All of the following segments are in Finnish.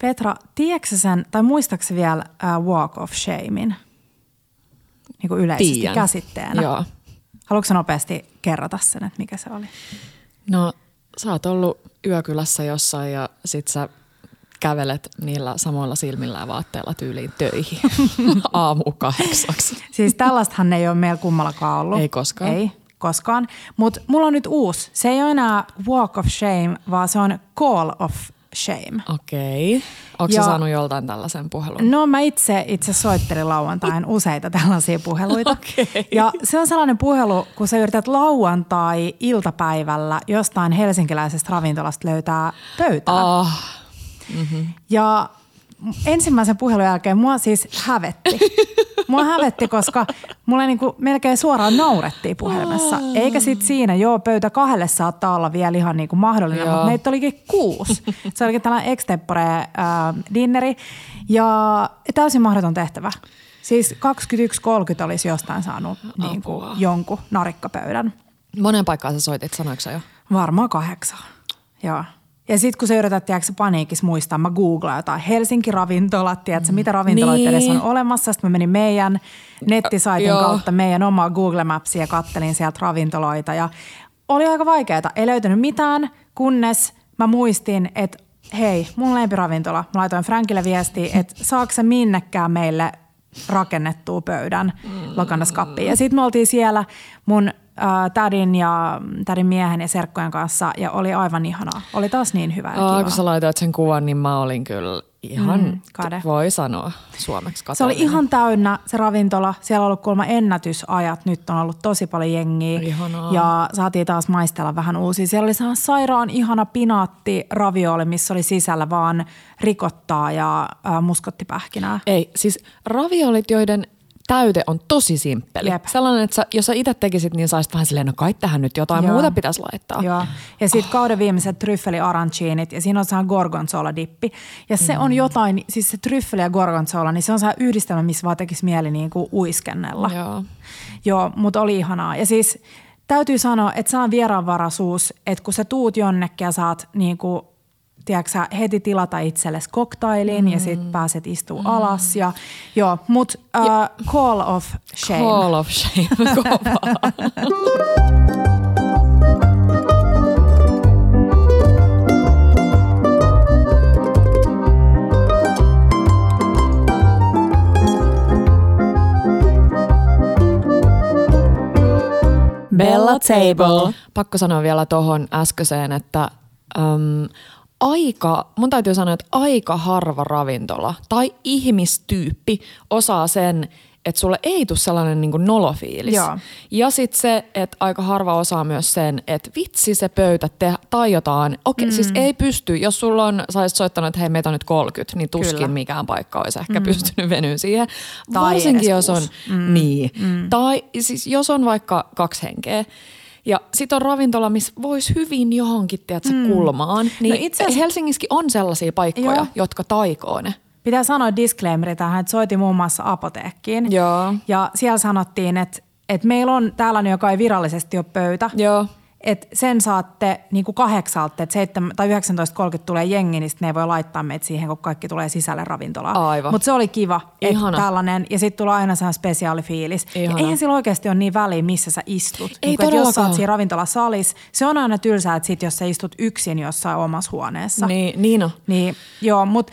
Petra, tiedätkö sen, tai muistaaksä vielä uh, Walk of Shamein? Niin kuin yleisesti Tiedän. käsitteenä. Joo. Haluatko nopeasti kerrata sen, että mikä se oli? No, sä oot ollut yökylässä jossain ja sit sä kävelet niillä samoilla silmillä ja vaatteilla tyyliin töihin aamu kahdeksaksi. Siis tällaistahan ei ole meillä kummallakaan ollut. Ei koskaan. Ei koskaan. Mutta mulla on nyt uusi. Se ei ole enää Walk of Shame, vaan se on Call of Shame. Okei. Onko Ja- saanut joltain tällaisen puhelun? No mä itse, itse soittelin lauantain useita tällaisia puheluita. Okei. Ja se on sellainen puhelu, kun sä yrität lauantai-iltapäivällä jostain helsinkiläisestä ravintolasta löytää pöytää. Ah, Ja ensimmäisen puhelun jälkeen mua siis hävetti. Mua hävetti, koska mulle niinku melkein suoraan naurettiin puhelimessa. Eikä sit siinä, joo, pöytä kahdelle saattaa olla vielä ihan niinku mahdollinen, Joo. mutta meitä olikin kuusi. Se olikin tällainen extempore äh, dinneri ja täysin mahdoton tehtävä. Siis 21.30 olisi jostain saanut niinku Apua. jonkun narikkapöydän. monen paikkaan sä soitit, sanoiko sä jo? Varmaan kahdeksan. Joo. Ja sitten kun sä yrität, tiedätkö, paniikissa muistaa, mä googlaan jotain Helsinki-ravintolat, tiedätkö, mitä ravintoloita Niin. edes on olemassa. Sitten mä menin meidän nettisaitin Joo. kautta meidän omaa Google Mapsia ja kattelin sieltä ravintoloita. Ja oli aika vaikeaa. Ei löytynyt mitään, kunnes mä muistin, että hei, mun lempiravintola. Mä laitoin Frankille viestiä, että saako se minnekään meille rakennettua pöydän Lokandaskappiin. Ja sitten me oltiin siellä mun äh, tädin ja tädin miehen ja serkkojen kanssa ja oli aivan ihanaa. Oli taas niin hyvä ja Aa, kun sä laitoit sen kuvan, niin mä olin kyllä ihan, Mm, mm, kade. voi sanoa suomeksi Se oli ihan täynnä se ravintola. Siellä on ollut kuulemma ennätysajat. Nyt on ollut tosi paljon jengiä. Ihanaa. Ja saatiin taas maistella vähän uusia. Siellä oli sellainen sairaan ihana pinaatti ravioli, missä oli sisällä vaan rikottaa ja äh, muskottipähkinää. Ei, siis raviolit, joiden täyte on tosi simppeli. Jep. Sellainen, että sä, jos sä itse tekisit, niin saisit vähän silleen, no kai tähän nyt jotain Joo. muuta pitäisi laittaa. Joo. Ja sitten kauden viimeiset tryffeli aranchinit ja siinä on sehän gorgonzola-dippi. Ja se Mm. on jotain, siis se tryffeli ja gorgonzola, niin se on se yhdistelmä, missä vaan tekisi mieli niin kuin uiskennella. Joo. Joo, mutta oli ihanaa. Ja siis täytyy sanoa, että se on vieraanvaraisuus, että kun sä tuut jonnekin ja saat niin kuin, tiedätkö, heti tilata itsellesi koktailin mm. ja sit pääset istuu mm. alas. Ja, joo, mut uh, call of shame. Call of shame. Kovaa. Bella Table. Pakko sanoa vielä tuohon äskeiseen, että äm, aika, mun täytyy sanoa, että aika harva ravintola tai ihmistyyppi osaa sen, että sulle ei tule sellainen niin kuin nolofiilis. Joo. Ja sitten se, että aika harva osaa myös sen, että vitsi se pöytä te, taiotaan. Okei, mm. siis ei pysty. Jos sulla on, sä olisit soittanut, että hei meitä on nyt 30, niin tuskin Kyllä. mikään paikka olisi ehkä mm. pystynyt venyä siihen. Tai Varsinkin jos on, mm. niin. Mm. Tai siis jos on vaikka kaksi henkeä, ja sitten on ravintola, missä voisi hyvin johonkin tiedätkö, mm. kulmaan. Niin No itse asiassa- Helsingissäkin on sellaisia paikkoja, Joo. jotka taikoo ne. Pitää sanoa disclaimeri tähän, että soitin muun muassa apoteekkiin. Joo. Ja siellä sanottiin, että, että meillä on tällainen, joka ei virallisesti ole pöytä. Joo. Että sen saatte niin kuin kahdeksalta, että 7, tai 19.30 tulee jengi, niin sitten ne ei voi laittaa meitä siihen, kun kaikki tulee sisälle ravintolaan. Aivan. Mutta se oli kiva, että tällainen, ja sitten tulee aina sellainen spesiaalifiilis. Ja Ihana. eihän sillä oikeasti ole niin väliä, missä sä istut. Ei niin kuin, että jos sä oot siinä ravintolasalissa, se on aina tylsää, että sit jos sä istut yksin jossain omassa huoneessa. Niin, niin on. Niin, joo, mutta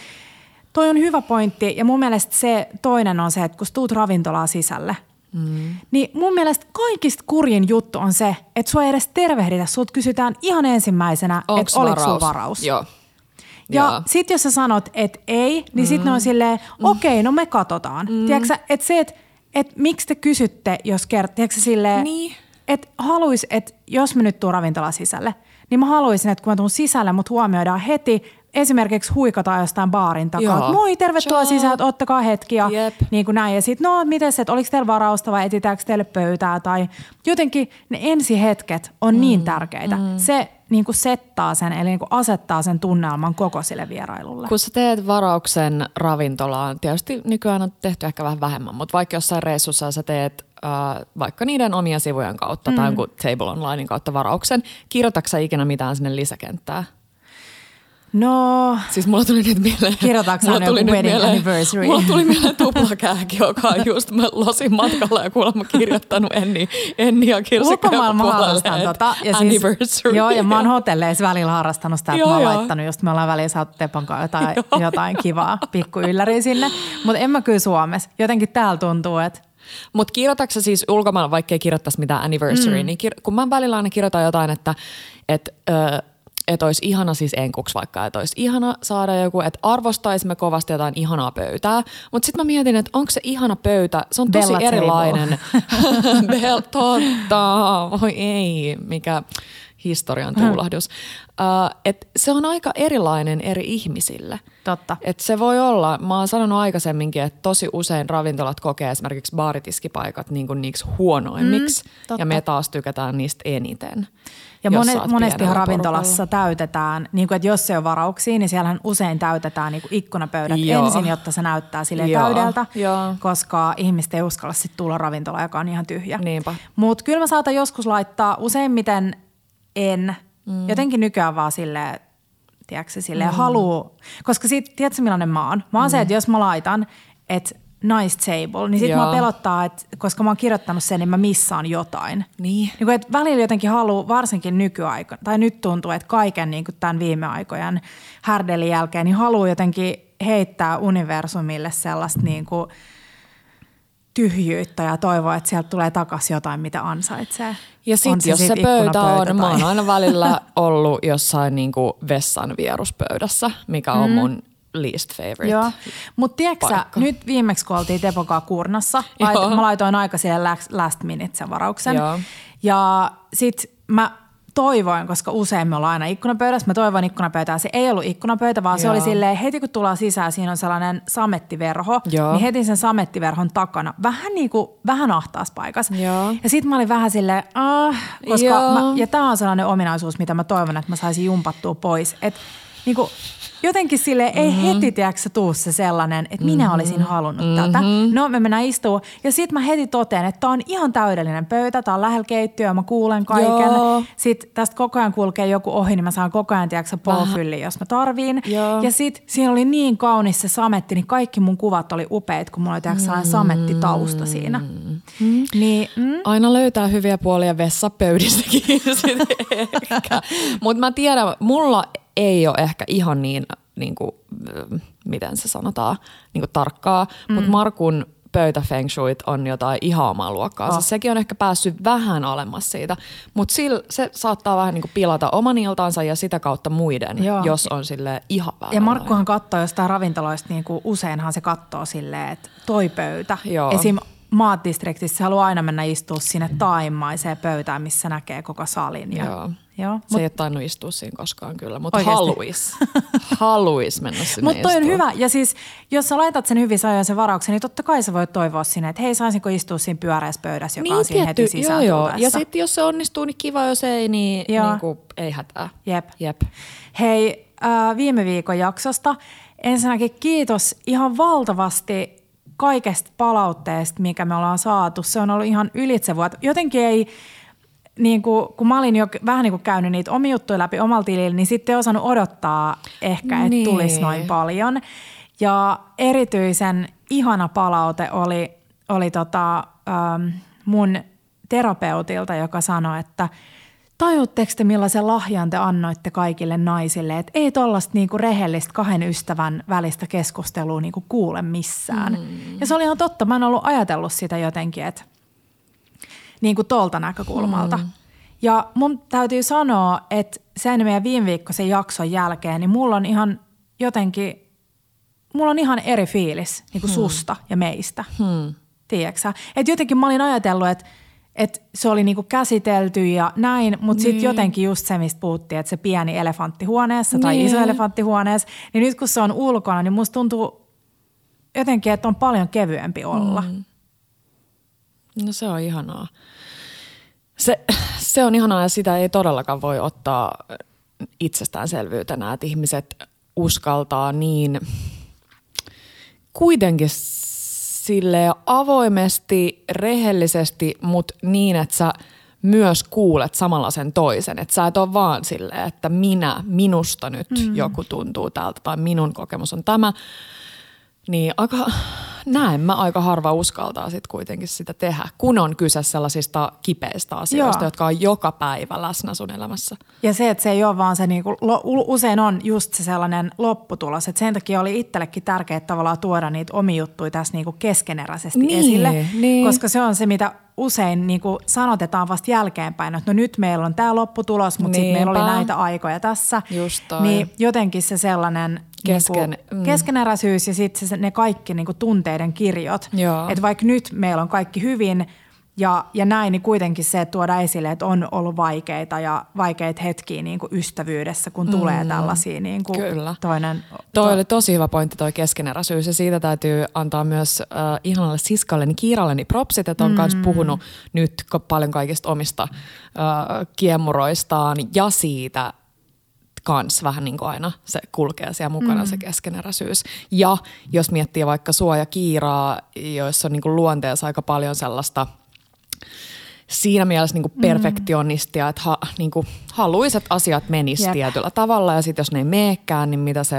toi on hyvä pointti ja mun mielestä se toinen on se, että kun tuut ravintolaa sisälle, mm. niin mun mielestä kaikista kurjin juttu on se, että sua ei edes tervehditä, sut kysytään ihan ensimmäisenä, että oliko sulla varaus. Joo. Ja Joo. sit jos sä sanot, että ei, niin mm. sit ne on silleen, okei, okay, no me katsotaan. Mm. Tiedätkö että se, että et miksi te kysytte, jos kert, tiedätkö silleen, Niin. että haluais, että jos mä nyt tuun ravintola sisälle, niin mä haluaisin, että kun mä tuun sisälle, mut huomioidaan heti, esimerkiksi huikataan jostain baarin takaa, Joo. että moi, tervetuloa Ciao. sisään, ottakaa hetki ja Jep. niin kuin näin. Ja sitten, no miten se, että oliko teillä varausta vai etitäänkö teille pöytää tai jotenkin ne ensihetket on mm. niin tärkeitä. Mm. Se niin kuin settaa sen, eli niin kuin asettaa sen tunnelman koko sille vierailulle. Kun sä teet varauksen ravintolaan, tietysti nykyään on tehty ehkä vähän vähemmän, mutta vaikka jossain reissussa sä teet äh, vaikka niiden omien sivujen kautta mm. tai jonkun Table Onlinein kautta varauksen, kirjoitatko sä ikinä mitään sinne lisäkenttään? No, Siis mulla tuli nyt mieleen... Kirjoitaanko mulla tuli nyt wedding mieleen, anniversary? Mulla tuli mieleen tuplakääki, joka on just mä losin matkalla ja kuulemma kirjoittanut Enni, Enni ja Kirsikka puolelle, tota. Ja anniversary. joo, ja mä oon hotelleissa välillä harrastanut sitä, että Joo, mä oon joo. laittanut just, me ollaan välillä saatu Tepon kanssa jotain, jotain kivaa pikku ylläriä sinne. Mutta en mä kyllä Suomessa. Jotenkin täällä tuntuu, että Mutta kirjoitatko siis ulkomailla, vaikka ei kirjoittaisi mitään anniversary, mm. niin kir- kun mä välillä aina kirjoitan jotain, että et, ö, et olisi ihana siis enkuksi vaikka, että olisi ihana saada joku, että arvostaisimme kovasti jotain ihanaa pöytää. Mutta sitten mä mietin, että onko se ihana pöytä, se on tosi Bella erilainen. Bell, totta, voi ei, mikä historian tuulahdus. Uh, et se on aika erilainen eri ihmisille. totta. Et se voi olla, mä oon sanonut aikaisemminkin, että tosi usein ravintolat kokee esimerkiksi baaritiskipaikat niin kuin niiksi huonoimmiksi Mm, totta. ja me taas tykätään niistä eniten. Ja monet, monesti ravintolassa porukalla. täytetään, niin kuin, että jos se on varauksia, niin siellähän usein täytetään niin kuin ikkunapöydät Joo. ensin, jotta se näyttää sille täydeltä, joo. koska ihmiset ei uskalla sitten tulla ravintolaan, joka on ihan tyhjä. Niinpä. Mutta kyllä mä saatan joskus laittaa, useimmiten en, mm. jotenkin nykyään vaan silleen, tiedätkö, silleen mm. haluu, koska sit, tiedätkö millainen mä oon? Mä oon mm. se, että jos mä laitan, että nice table, niin sit Joo. mä pelottaa, että koska mä oon kirjoittanut sen, niin mä missaan jotain. Niin. Niin että välillä jotenkin haluaa, varsinkin nykyaika, tai nyt tuntuu, että kaiken niin tämän viime aikojen härdelin jälkeen, niin haluaa jotenkin heittää universumille sellaista niin kuin tyhjyyttä ja toivoa, että sieltä tulee takaisin jotain, mitä ansaitsee. Ja sitten jos se sit pöytä ikkunapöytä on, mä oon tai- aina välillä ollut jossain niinku vessan vieruspöydässä, mikä on mun least favorite. Mm. Joo, mutta tiedätkö nyt viimeksi kun oltiin Tepokaa Kurnassa, lait, mä laitoin aika siihen last, last minute sen varauksen. Joo. Ja sit mä toivoin, koska usein me ollaan aina ikkunapöydässä, mä toivoin ikkunapöytää. Se ei ollut ikkunapöytä, vaan se Joo. oli silleen, heti kun tullaan sisään, siinä on sellainen samettiverho, Joo. niin heti sen samettiverhon takana, vähän niin kuin, vähän ahtaas paikassa. Joo. Ja sit mä olin vähän silleen, ah, koska Joo. mä, ja tää on sellainen ominaisuus, mitä mä toivon, että mä saisin jumpattua pois. Että niinku, jotenkin sille ei Mhm. mm-hmm. heti tiedätkö, tuu se sellainen, että minä mm-hmm. olisin halunnut mm-hmm. tätä. No me mennään istuu ja sitten mä heti totean, että tämä on ihan täydellinen pöytä, tämä on lähellä keittiöä, mä kuulen kaiken. Joo. Sitten tästä koko ajan kulkee joku ohi, niin mä saan koko ajan tiedätkö, polfylli, jos mä tarviin. Joo. Ja sitten siinä oli niin kaunis se sametti, niin kaikki mun kuvat oli upeat, kun mulla oli tiedätkö, sellainen samettitausta siinä. Mm. Niin, mm, Aina löytää hyviä puolia vessapöydistäkin sit. Mutta mä tiedän, mulla ei ole ehkä ihan niin, niin kuin, miten se sanotaan, niin kuin tarkkaa, mm. mutta Markun pöytä feng shuit on jotain ihan omaa luokkaa. Oh. Sekin on ehkä päässyt vähän alemmas siitä, mutta se saattaa vähän niin kuin pilata oman iltansa ja sitä kautta muiden, Joo. jos on sille ihan vähän. Ja Markkuhan katsoo jostain ravintoloista, niin kuin useinhan se katsoo silleen, että toi pöytä. Joo. Esim. Maatdistriktissä haluaa aina mennä istua sinne taimmaiseen pöytään, missä näkee koko salin. Ja, Joo. Joo. Se ei ole tainnut istua siinä koskaan kyllä, mutta haluis. haluis mennä sinne Mutta toi on hyvä. Ja siis, jos sä laitat sen hyvin ajoin sen varauksen, niin totta kai sä voit toivoa sinne, että hei, saisinko istua siinä pyöreässä pöydässä, joka on siinä heti sisään joo, joo. Ja sitten jos se onnistuu, niin kiva, jos ei, niin, Joo. niin kuin, ei hätää. Jep. Jep. Hei, äh, viime viikon jaksosta. Ensinnäkin kiitos ihan valtavasti kaikesta palautteesta, mikä me ollaan saatu. Se on ollut ihan ylitse vuotta. Jotenkin ei, niin kuin, kun mä olin jo vähän niin kuin käynyt niitä omia juttuja läpi omalla tilillä, niin sitten ei osannut odottaa ehkä, että Niin. tulisi noin paljon. Ja erityisen ihana palaute oli, oli tota, ähm, mun terapeutilta, joka sanoi, että tajutteko te millaisen lahjan te annoitte kaikille naisille, että ei tollasta niinku rehellistä kahden ystävän välistä keskustelua niinku kuule missään. Mm. Ja se oli ihan totta, mä en ollut ajatellut sitä jotenkin, että niin kuin tuolta näkökulmalta. Mm. Ja mun täytyy sanoa, että sen meidän viime viikkoisen jakson jälkeen, niin mulla on ihan jotenkin, mulla on ihan eri fiilis niin kuin susta ja meistä. Hmm. Tiedätkö? Että jotenkin mä olin ajatellut, että että se oli niinku käsitelty ja näin, mutta sitten Niin. jotenkin just se, mistä puhuttiin, että se pieni elefantti huoneessa tai Niin. iso elefantti huoneessa, niin nyt kun se on ulkona, niin musta tuntuu jotenkin, että on paljon kevyempi olla. Mm. No se on ihanaa. Se, se on ihanaa ja sitä ei todellakaan voi ottaa itsestäänselvyytenä, että ihmiset uskaltaa niin kuitenkin sille avoimesti, rehellisesti, mutta niin, että sä myös kuulet samalla sen toisen. Että sä et ole vaan silleen, että minä, minusta nyt mm. joku tuntuu tältä tai minun kokemus on tämä. Niin aika, näen mä aika harva uskaltaa sitten kuitenkin sitä tehdä, kun on kyse sellaisista kipeistä asioista, Joo. jotka on joka päivä läsnä sun elämässä. Ja se, että se ei ole vaan se, niinku, usein on just se sellainen lopputulos, että sen takia oli itsellekin tärkeää tavallaan tuoda niitä omi juttuja tässä niinku keskeneräisesti niin, esille, niin. koska se on se, mitä usein niin kuin sanotetaan vasta jälkeenpäin, että no nyt meillä on tämä lopputulos, mutta sitten meillä oli näitä aikoja tässä. Just toi. Niin jotenkin se sellainen Kesken, niin kuin, mm. keskeneräisyys ja sitten ne kaikki niin kuin tunteiden kirjot. Että vaikka nyt meillä on kaikki hyvin – ja, ja näin, niin kuitenkin se, että tuoda esille, että on ollut vaikeita ja vaikeita hetkiä niin kuin ystävyydessä, kun tulee mm. tällaisia niin kuin Kyllä. toinen. Toi to... oli tosi hyvä pointti toi keskeneräisyys ja siitä täytyy antaa myös äh, ihanalle siskalleni Kiiralleni propsit, että on myös mm. puhunut nyt paljon kaikista omista äh, kiemuroistaan ja siitä, kans vähän niin kuin aina se kulkee siellä mukana mm. se keskeneräisyys. Ja jos miettii vaikka suoja kiiraa, joissa on niin kuin luonteessa aika paljon sellaista – siinä mielessä niin kuin mm. perfektionistia, että ha, niin kuin haluaiset asiat menisivät tietyllä tavalla ja sitten jos ne ei meekään, niin mitä se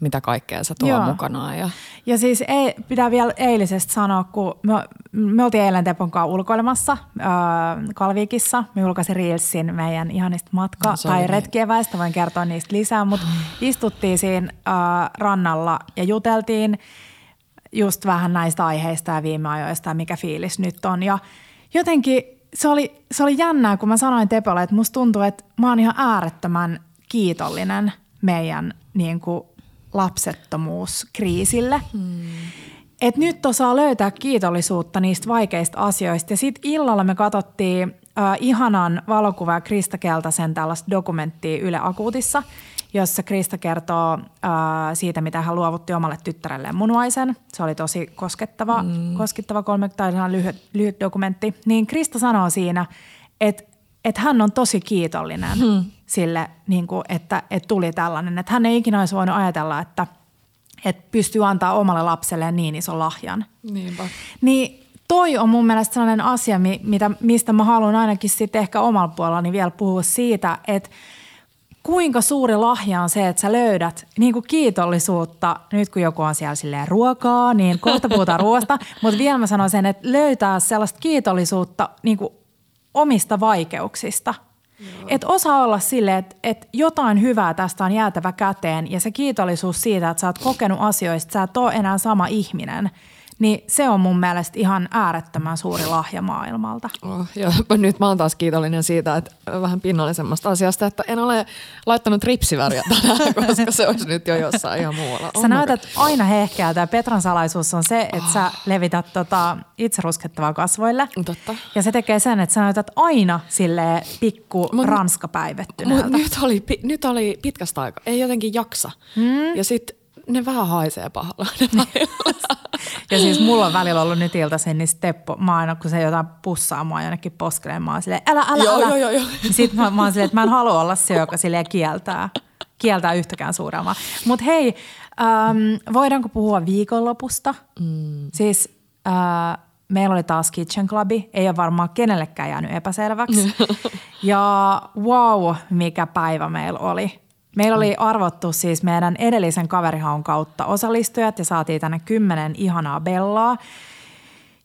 mitä kaikkea se tuo Joo. mukanaan. Ja, ja siis ei, pitää vielä eilisestä sanoa, kun me, me oltiin eilen Tepon kanssa ulkoilemassa äh, Kalvikissa. Me julkaisin Reelsin meidän ihanista matka- no, tai niin. retkieväistä, voin kertoa niistä lisää, mutta istuttiin siinä äh, rannalla ja juteltiin just vähän näistä aiheista ja viime ajoista ja mikä fiilis nyt on. Ja jotenkin se oli, se oli jännää, kun mä sanoin Tepolle, että musta tuntuu, että mä oon ihan äärettömän kiitollinen meidän niin kuin, lapsettomuuskriisille. Hmm. Et nyt osaa löytää kiitollisuutta niistä vaikeista asioista. Ja sitten illalla me katsottiin äh, ihanan valokuva Krista Keltasen tällaista dokumenttia Yle Akuutissa – jossa Krista kertoo äh, siitä, mitä hän luovutti omalle tyttärelleen munuaisen. Se oli tosi koskettava, mm. koskettava kolme tai lyhyt, lyhyt dokumentti. Niin Krista sanoo siinä, että että hän on tosi kiitollinen hmm. Sille, niin kuin, että, että tuli tällainen. Että hän ei ikinä olisi voinut ajatella, että, että pystyy antaa omalle lapselleen niin ison lahjan. Niinpä. Niin toi on mun mielestä sellainen asia, mitä, mistä mä haluan ainakin sitten ehkä omalla puolellani vielä puhua siitä, että – kuinka suuri lahja on se, että sä löydät niin kuin kiitollisuutta, nyt kun joku on siellä silleen ruokaa, niin kohta puhutaan ruoasta, mutta vielä mä sanon sen, että löytää sellaista kiitollisuutta niin kuin omista vaikeuksista. Että osaa olla silleen, että, että jotain hyvää tästä on jäätävä käteen ja se kiitollisuus siitä, että sä oot kokenut asioista, sä et ole enää sama ihminen – niin se on mun mielestä ihan äärettömän suuri lahja maailmalta. Oh, ja nyt mä oon taas kiitollinen siitä, että vähän pinnallisemmasta asiasta, että en ole laittanut ripsiväriä tänään, koska se olisi nyt jo jossain ihan muualla. Sä näytät aina hehkeältä ja Petran salaisuus on se, että oh. sä levität tota itse ruskettavaa kasvoille. Totta. Ja se tekee sen, että sä näytät aina sille pikku mut, ranskapäivettyneeltä. Mut nyt oli, nyt oli pitkästä aikaa, ei jotenkin jaksa. Mm. Ja sitten ne vähän haisee pahalla. ja siis mulla on välillä ollut nyt iltaisin, niin Teppo, mä aina kun se jotain pussaa mua jonnekin poskeleen, mä oon silleen, älä, älä, joo, älä. Joo, joo, joo. Sitten mä, mä oon silleen, että mä en halua olla se, joka silleen kieltää, kieltää yhtäkään suuremmaa. Mutta hei, ähm, voidaanko puhua viikonlopusta? Mm. Siis äh, meillä oli taas Kitchen Clubi, ei ole varmaan kenellekään jäänyt epäselväksi. ja wow, mikä päivä meillä oli. Meillä oli arvottu siis meidän edellisen kaverihaun kautta osallistujat ja saatiin tänne kymmenen ihanaa Bellaa.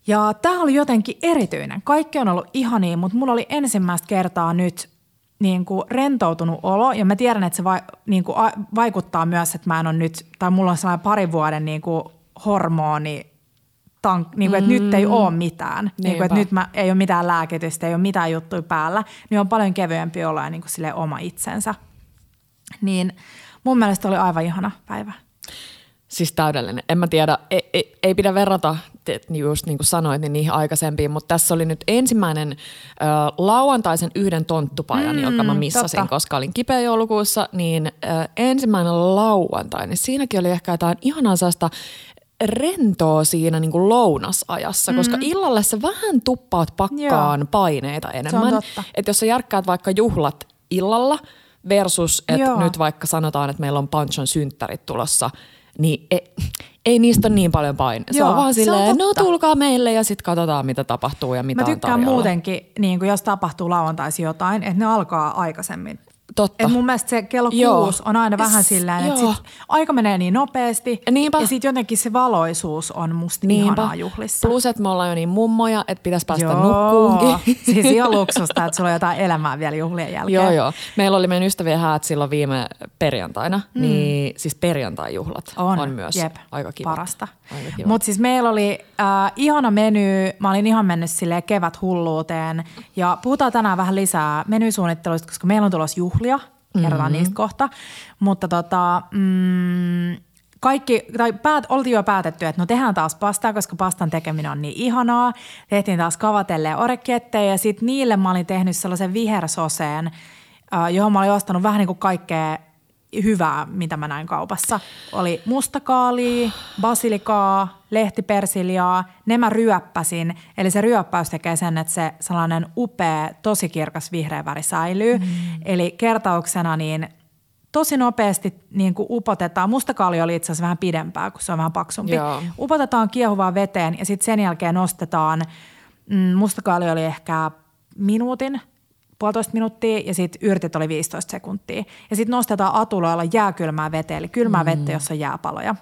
Ja tämä oli jotenkin erityinen. Kaikki on ollut ihania, mutta mulla oli ensimmäistä kertaa nyt niin kuin rentoutunut olo. Ja mä tiedän, että se va, niin kuin a, vaikuttaa myös, että mä en ole nyt, tai mulla on sellainen parin vuoden niin kuin hormoni, tank, niin kuin, että mm. nyt ei ole mitään. Niin kuin, että nyt mä, ei ole mitään lääkitystä, ei ole mitään juttuja päällä. Niin on paljon kevyempi olo ja niin kuin oma itsensä. Niin mun mielestä oli aivan ihana päivä. Siis täydellinen. En mä tiedä, ei, ei, ei pidä verrata, just niin kuin sanoit, niin niihin aikaisempiin, mutta tässä oli nyt ensimmäinen äh, lauantaisen yhden tonttupajan, mm, jonka mä missasin, totta. koska olin kipeä joulukuussa, niin äh, ensimmäinen lauantai, niin siinäkin oli ehkä jotain ihanaa sellaista rentoa siinä niin kuin lounasajassa, mm. koska illalle sä vähän tuppaat pakkaan Joo. paineita enemmän. Että jos sä järkkäät vaikka juhlat illalla – Versus, että nyt vaikka sanotaan, että meillä on Panchon synttärit tulossa, niin ei, ei niistä ole niin paljon paine. Se Joo, on vaan se on silleen, no tulkaa meille ja sitten katsotaan mitä tapahtuu ja mitä Mä on tykkään tarjolla. muutenkin, niin kuin jos tapahtuu lauantaisin jotain, että ne alkaa aikaisemmin. Totta. Et mun mielestä se kello Joo. kuusi on aina vähän sillä että sit aika menee niin nopeasti. Niinpä. Ja sitten jotenkin se valoisuus on musta Niinpä. ihanaa juhlissa. Plus, että me ollaan jo niin mummoja, että pitäisi päästä Joo. nukkuunkin. siis ihan luksusta, että sulla on jotain elämää vielä juhlien jälkeen. Joo, joo. Meillä oli meidän ystävien häät silloin viime perjantaina, mm. niin siis perjantai-juhlat on, on myös Jep, aika kiva. Parasta. Mutta siis meillä oli äh, ihana meny. Mä olin ihan mennyt sille kevät hulluuteen. Ja puhutaan tänään vähän lisää menysuunnitteluista, koska meillä on tulossa juhlia. Kerrotaan Mm-hmm. niistä kohta. Mutta tota, mm, kaikki, tai päät, oltiin jo päätetty, että no tehdään taas pastaa, koska pastan tekeminen on niin ihanaa. Tehtiin taas kavatelleen orekettejä ja sitten niille mä olin tehnyt sellaisen vihersoseen, äh, johon mä olin ostanut vähän niin kuin kaikkea hyvää, mitä mä näin kaupassa. Oli mustakaalia, basilikaa, lehtipersiljaa, ne mä ryöppäsin. Eli se ryöppäys tekee sen, että se sellainen upea, tosi kirkas vihreä väri säilyy. Mm. Eli kertauksena niin tosi nopeasti niin kuin upotetaan. Mustakaali oli itse asiassa vähän pidempää, kun se on vähän paksumpi. Joo. Upotetaan kiehuvaan veteen ja sitten sen jälkeen nostetaan, mm, mustakaali oli ehkä minuutin, puolitoista minuuttia ja sitten yrtit oli 15 sekuntia. Ja sitten nostetaan atuloilla jääkylmää veteen, eli kylmää mm. vettä, jossa on jääpaloja.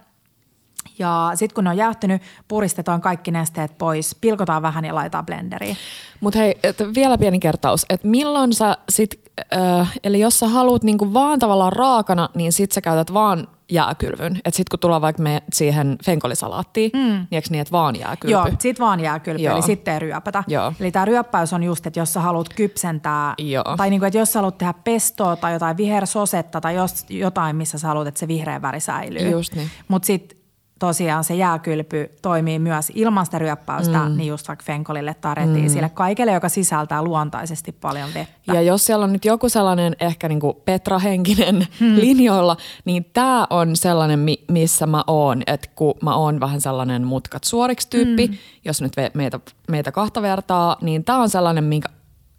Ja sitten kun ne on jäähtynyt, puristetaan kaikki nesteet pois, pilkotaan vähän ja laitetaan blenderiin. Mutta hei, et vielä pieni kertaus, että milloin sä sit, äh, eli jos sä haluat niinku vaan tavallaan raakana, niin sit sä käytät vaan jääkylvyn. Että sit kun tullaan vaikka me siihen fenkolisalaattiin, mm. niin eikö niin, että vaan jääkylpy? Joo, sit vaan jääkylpy, Joo. eli sitten ei ryöpätä. Joo. Eli tämä ryöppäys on just, että jos sä haluat kypsentää, Joo. tai niinku, että jos sä haluat tehdä pestoa tai jotain vihersosetta tai jos, jotain, missä sä haluat, että se vihreä väri säilyy. Just niin. Mutta sitten tosiaan se jääkylpy toimii myös ilman sitä ryöppäystä, mm. niin just vaikka fenkolille retiisille, mm. kaikelle, joka sisältää luontaisesti paljon vettä. Ja jos siellä on nyt joku sellainen ehkä niinku Petra-henkinen hmm. linjoilla, niin tämä on sellainen, mi- missä mä oon. Että kun mä oon vähän sellainen mutkat suoriksi tyyppi, hmm. jos nyt meitä, meitä kahta vertaa, niin tämä on sellainen, minkä,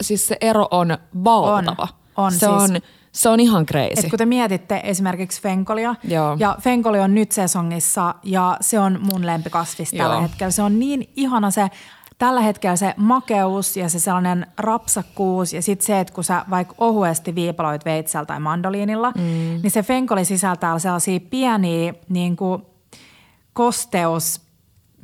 siis se ero on valtava. On, on se, siis. on, se on ihan crazy. Et kun te mietitte esimerkiksi fenkolia, Joo. ja fenkoli on nyt sesongissa ja se on mun lempikasvis tällä Joo. hetkellä. Se on niin ihana se, tällä hetkellä se makeus ja se sellainen rapsakkuus ja sitten se, että kun sä vaikka ohuesti viipaloit veitsellä tai mandoliinilla, mm. niin se fenkoli sisältää sellaisia pieniä niin kuin kosteus,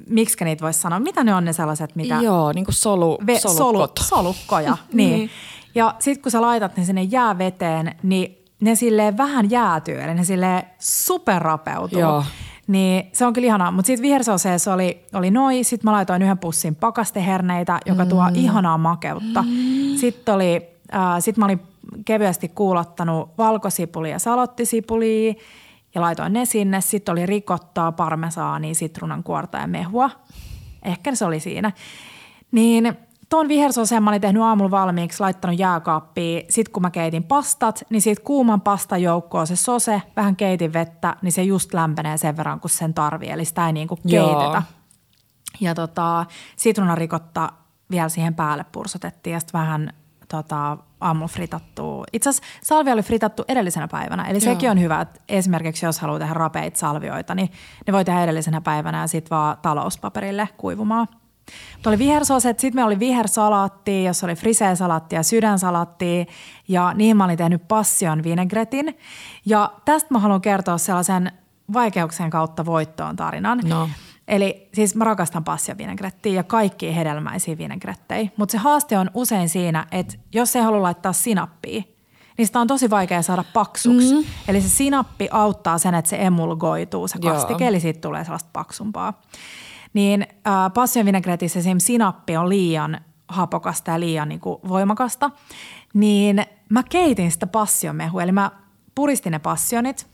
miksi niitä voisi sanoa, mitä ne on ne sellaiset, mitä Joo, niin kuin solu, ve- solu, solukot. solukkoja. niin. Niin. Ja sitten kun sä laitat ne sinne jääveteen, niin ne silleen vähän jäätyy, eli ne silleen superrapeutuu. Joo. Niin se on kyllä ihanaa. Mutta sitten vihersoseessa oli, oli noi, sitten mä laitoin yhden pussin pakasteherneitä, joka mm. tuo ihanaa makeutta. Mm. Sitten oli, äh, sit mä olin kevyesti kuulottanut valkosipulia ja salottisipulia ja laitoin ne sinne. Sitten oli rikottaa, parmesaania, sitruunan kuorta ja mehua. Ehkä se oli siinä. Niin tuon vihersoseen mä olin tehnyt aamulla valmiiksi, laittanut jääkaappiin. Sitten kun mä keitin pastat, niin siitä kuuman pastan joukkoon se sose, vähän keitin vettä, niin se just lämpenee sen verran, kun sen tarvii. Eli sitä ei niinku Joo. keitetä. Ja tota, sitruunarikotta vielä siihen päälle pursotettiin ja sitten vähän tota, aamulla fritattua. Itse asiassa salvia oli fritattu edellisenä päivänä, eli Joo. sekin on hyvä, että esimerkiksi jos haluaa tehdä rapeita salvioita, niin ne voi tehdä edellisenä päivänä ja sitten vaan talouspaperille kuivumaan. Mutta oli vihersoset, sitten meillä oli vihersalaatti, jossa oli frisee-salaatti ja sydänsalaatti ja niihin mä olin tehnyt passion vinegretin. Ja tästä mä haluan kertoa sellaisen vaikeuksien kautta voittoon tarinan. No. Eli siis mä rakastan passiovinegrettiä ja kaikkia hedelmäisiä vinegrettejä, mutta se haaste on usein siinä, että jos ei halua laittaa sinappia, niin sitä on tosi vaikea saada paksuksi. Mm-hmm. Eli se sinappi auttaa sen, että se emulgoituu, se Joo. kastike, eli siitä tulee sellaista paksumpaa. Niin äh, passionvinegretissä esimerkiksi sinappi on liian hapokasta ja liian niin kuin, voimakasta, niin mä keitin sitä passionmehua, eli mä puristin ne passionit,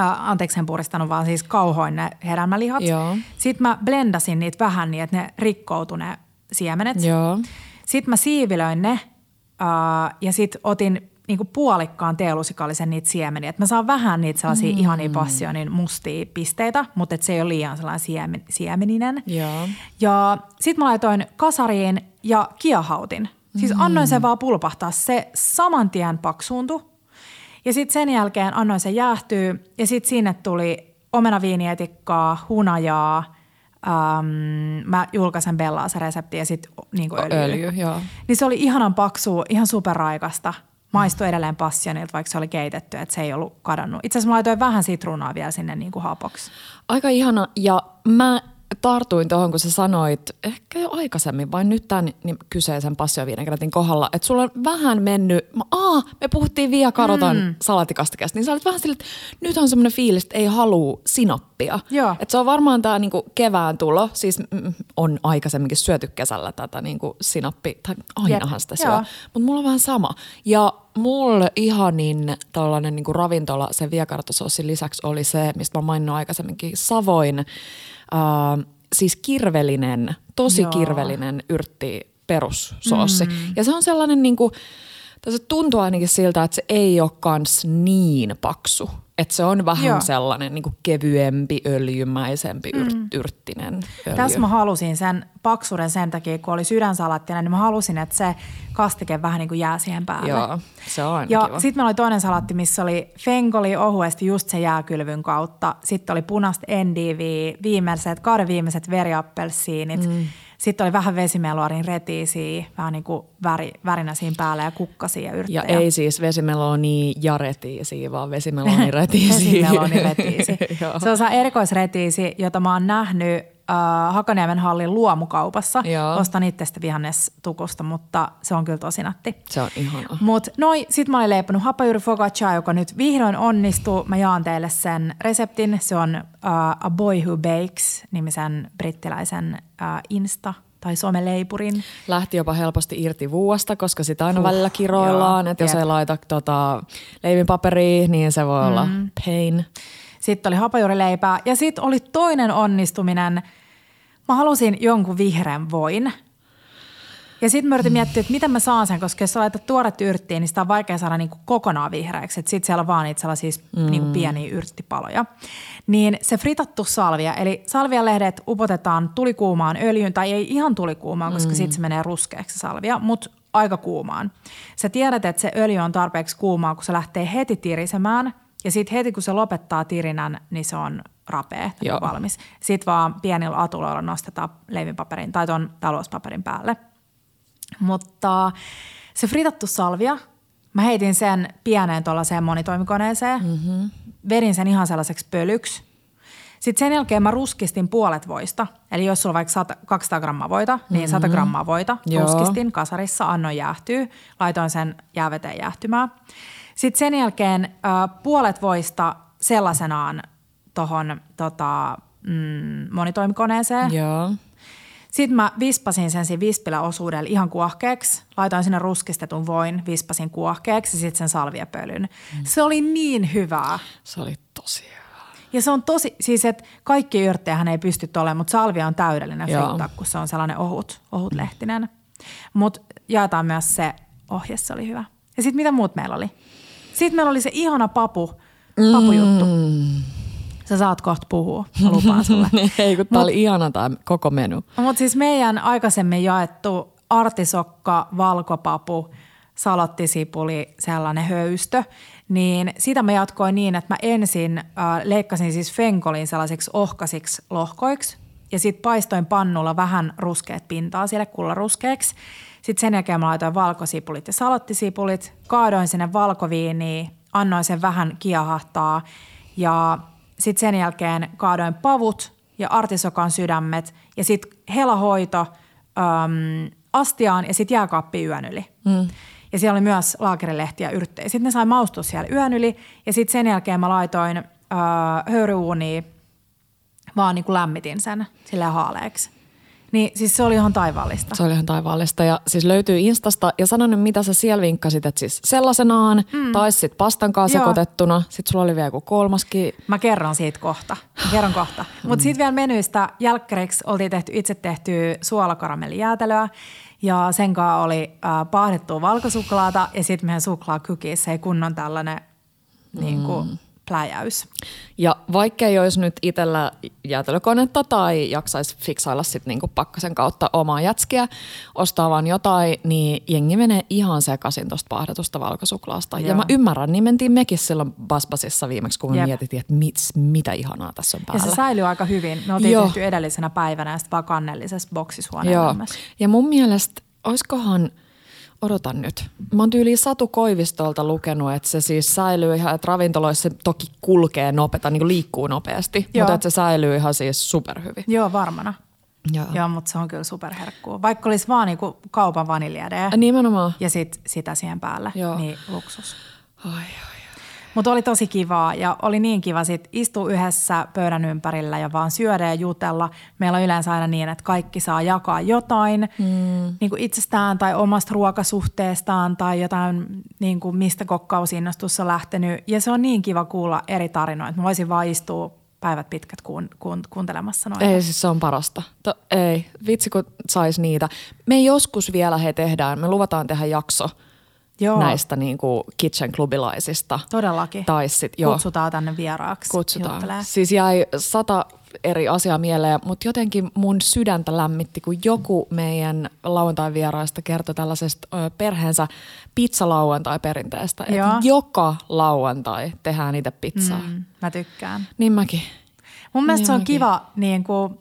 äh, anteeksi en puristanut, vaan siis kauhoin ne hedelmälihat. Joo. Sitten mä blendasin niitä vähän niin, että ne rikkoutu ne siemenet. Joo. Sitten mä siivilöin ne uh, ja sitten otin niinku puolikkaan teelusikallisen niitä siemeniä. Et mä saan vähän niitä sellaisia mm. ihania passionin mustia pisteitä, mutta et se ei ole liian sellainen siemen, siemeninen. Joo. Ja sitten mä laitoin kasariin ja kiehautin. Siis annoin sen vaan pulpahtaa. Se saman tien paksuuntui. Ja sitten sen jälkeen annoin sen jäähtyä ja sitten sinne tuli omenaviinietikkaa, hunajaa, ähm, mä julkaisen Bellaa se resepti ja sitten niin öljy. Öljy, joo. Niin se oli ihanan paksu, ihan superraikasta. Maistui edelleen passionilta, vaikka se oli keitetty, että se ei ollut kadonnut. Itse asiassa mä laitoin vähän sitruunaa vielä sinne niin kuin hapoksi. Aika ihana. Ja mä tartuin tuohon, kun sä sanoit, ehkä jo aikaisemmin, vai nyt tämän niin kyseisen passioviinegretin kohdalla, että sulla on vähän mennyt, mä, aa, me puhuttiin Via Karoton mm. salatikastikasta, niin sä olit vähän silleen, että nyt on semmoinen fiilis, että ei halua sinappia. Joo. Että se on varmaan tämä niinku kevään tulo, siis mm, on aikaisemminkin syöty kesällä tätä niinku sinappi, tai ainahan sitä syö, mutta mulla on vähän sama. Ja mulle ihanin tällainen niinku ravintola sen viekartosossin lisäksi oli se, mistä mä maininnut aikaisemminkin, Savoin äh, siis kirvelinen, tosi Joo. kirvelinen yrtti perussoossi. Mm. Ja se on sellainen niin kuin, se tuntuu ainakin siltä, että se ei ole kans niin paksu. Että se on vähän Joo. sellainen niin kuin kevyempi, öljymäisempi, mm. yrttinen öljy. Tässä mä halusin sen paksuuden sen takia, kun oli sydänsalattina, niin mä halusin, että se kastike vähän niin kuin jää siihen päälle. Joo, se on Ja sitten meillä oli toinen salatti, missä oli fengoli ohuesti just se jääkylvyn kautta. Sitten oli punasta endiviä, viimeiset, kahden viimeiset veriappelsiinit. Mm sitten oli vähän vesimelonin retiisiä, vähän niin kuin väri, värinä siinä päällä ja kukkasia ja yrttejä. Ja ei siis vesimeloni ja retiisiä, vaan vesimeloni retiisiä. vesimeloni retiisi. se on erikoisretiisi, jota mä oon nähnyt äh, Hakaniemen hallin luomukaupassa. Joo. Ostan itsestä vihannestukusta, mutta se on kyllä tosi natti. Se on ihana. Mut noi, sit mä olin leipannut hapajuri focaccia, joka nyt vihdoin onnistuu. Mä jaan teille sen reseptin. Se on uh, A Boy Who Bakes nimisen brittiläisen uh, Insta tai someleipurin. Lähti jopa helposti irti vuosta, koska sitä aina uh, välillä kiroillaan, että jos ei laita tota, leivinpaperia, niin se voi mm. olla pain. Sitten oli hapajurileipää ja sitten oli toinen onnistuminen. Mä halusin jonkun vihreän voin. Ja sitten mä yritin miettiä, että miten mä saan sen, koska jos sä laitat tuoret yrttiin, niin sitä on vaikea saada niinku kokonaan vihreäksi. Sitten siellä on vaan niitä sellaisia mm. niinku pieniä yrttipaloja. Niin se fritattu salvia, eli salvialehdet upotetaan tulikuumaan öljyyn, tai ei ihan tulikuumaan, koska mm. sitten se menee ruskeaksi salvia, mutta aika kuumaan. Sä tiedät, että se öljy on tarpeeksi kuumaa, kun se lähtee heti tirisemään – ja sitten heti kun se lopettaa tirinän, niin se on rapea Joo. valmis. Sitten vaan pienillä atuloilla nostetaan leivinpaperin tai tuon talouspaperin päälle. Mutta se fritattu salvia, mä heitin sen pieneen tuollaiseen monitoimikoneeseen, mm-hmm. vedin sen ihan sellaiseksi pölyksi. Sitten sen jälkeen mä ruskistin puolet voista. Eli jos sulla on vaikka 100, 200 grammaa voita, niin mm-hmm. 100 grammaa voita Joo. ruskistin kasarissa, annoin jäähtyä, laitoin sen jääveteen jäähtymään. Sitten sen jälkeen äh, puolet voista sellaisenaan tuohon tota, mm, monitoimikoneeseen. Joo. Sitten mä vispasin sen siinä vispilä osuudella ihan kuohkeeksi. Laitoin sinne ruskistetun voin, vispasin kuohkeeksi ja sitten sen salviapölyn. Mm. Se oli niin hyvää. Se oli tosi hyvää. Ja se on tosi, siis että kaikki yrttejähän ei pysty olemaan, mutta salvia on täydellinen frittaa, kun se on sellainen ohut, ohut lehtinen. Mutta jaetaan myös se ohje, se oli hyvä. Ja sitten mitä muut meillä oli? Sitten meillä oli se ihana papu, papujuttu. Mm. Sä saat kohta puhua, mä lupaan sulle. Ei, kun tää oli ihana tämä koko menu. Mutta siis meidän aikaisemmin jaettu artisokka, valkopapu, salottisipuli, sellainen höystö, niin sitä mä jatkoin niin, että mä ensin äh, leikkasin siis fenkolin sellaisiksi ohkasiksi lohkoiksi ja sitten paistoin pannulla vähän ruskeat pintaa sille kullaruskeeksi. Sitten sen jälkeen mä laitoin valkosipulit ja salottisipulit, kaadoin sinne valkoviiniin, annoin sen vähän kiehahtaa ja sitten sen jälkeen kaadoin pavut ja artisokan sydämet ja sitten helahoito äm, astiaan ja sitten jääkaappi yön yli. Mm. Ja siellä oli myös laakerilehtiä yrttejä. Sitten ne sai maustua siellä yön yli ja sitten sen jälkeen mä laitoin äh, höyryuuniin, vaan niin kuin lämmitin sen sille haaleeksi. Niin siis se oli ihan taivaallista. Se oli ihan taivaallista ja siis löytyy Instasta ja sanon nyt mitä sä siellä vinkkasit, että siis sellaisenaan mm. tai sitten pastan kanssa sekoitettuna. Sitten sulla oli vielä joku kolmaskin. Mä kerron siitä kohta. Mä kerron kohta. Mm. Mutta sitten vielä menyistä jälkkäriksi oltiin tehty itse tehty suolakaramelijäätelöä ja sen kanssa oli äh, paahdettua valkosuklaata ja sitten meidän suklaakykis ei kunnon tällainen mm. niin kuin, pläjäys. Ja vaikka ei olisi nyt itsellä jäätelökonetta tai jaksaisi fiksailla sitten niinku pakkasen kautta omaa jätskiä, ostaa vaan jotain, niin jengi menee ihan sekaisin tuosta pahdetusta valkosuklaasta. Joo. Ja mä ymmärrän, niin mentiin mekin silloin Basbasissa viimeksi, kun me Jep. mietittiin, että mit, mitä ihanaa tässä on päällä. Ja se säilyy aika hyvin. Me oltiin Joo. tehty edellisenä päivänä ja sitten vaan kannellisessa boksishuoneen Joo. Ja mun mielestä, olisikohan – odotan nyt. Mä oon tyyliin Satu Koivistolta lukenut, että se siis säilyy ihan, että ravintoloissa se toki kulkee nopeasti, niin kuin liikkuu nopeasti, Joo. mutta että se säilyy ihan siis superhyvin. Joo, varmana. Joo. Joo, mutta se on kyllä superherkkuu. Vaikka olisi vaan niinku kaupan vaniljade Nimenomaan. ja sit sitä siihen päälle, Joo. niin luksus. Ai, ai. Mutta oli tosi kivaa ja oli niin kiva sit istua yhdessä pöydän ympärillä ja vaan syödä ja jutella. Meillä on yleensä aina niin, että kaikki saa jakaa jotain mm. niin kuin itsestään tai omasta ruokasuhteestaan tai jotain, niin kuin mistä kokkausinnostus on lähtenyt. Ja se on niin kiva kuulla eri tarinoita. Mä voisin vaan istua päivät pitkät kuun, kuun, kuuntelemassa noita. Ei, siis se on parasta. To, ei, vitsi kun sais niitä. Me joskus vielä he tehdään, me luvataan tehdä jakso – Joo. näistä niin kuin kitchen klubilaisista. Todellakin. Tai sit, joo. Kutsutaan tänne vieraaksi. Kutsutaan. Juttelee. Siis jäi sata eri asiaa mieleen, mutta jotenkin mun sydäntä lämmitti, kun joku meidän lauantai-vieraista kertoi tällaisesta ö, perheensä pizzalauantai-perinteestä. Että joka lauantai tehdään niitä pizzaa. Mm, mä tykkään. Niin mäkin. Mun mielestä niin se on mäkin. kiva niin kuin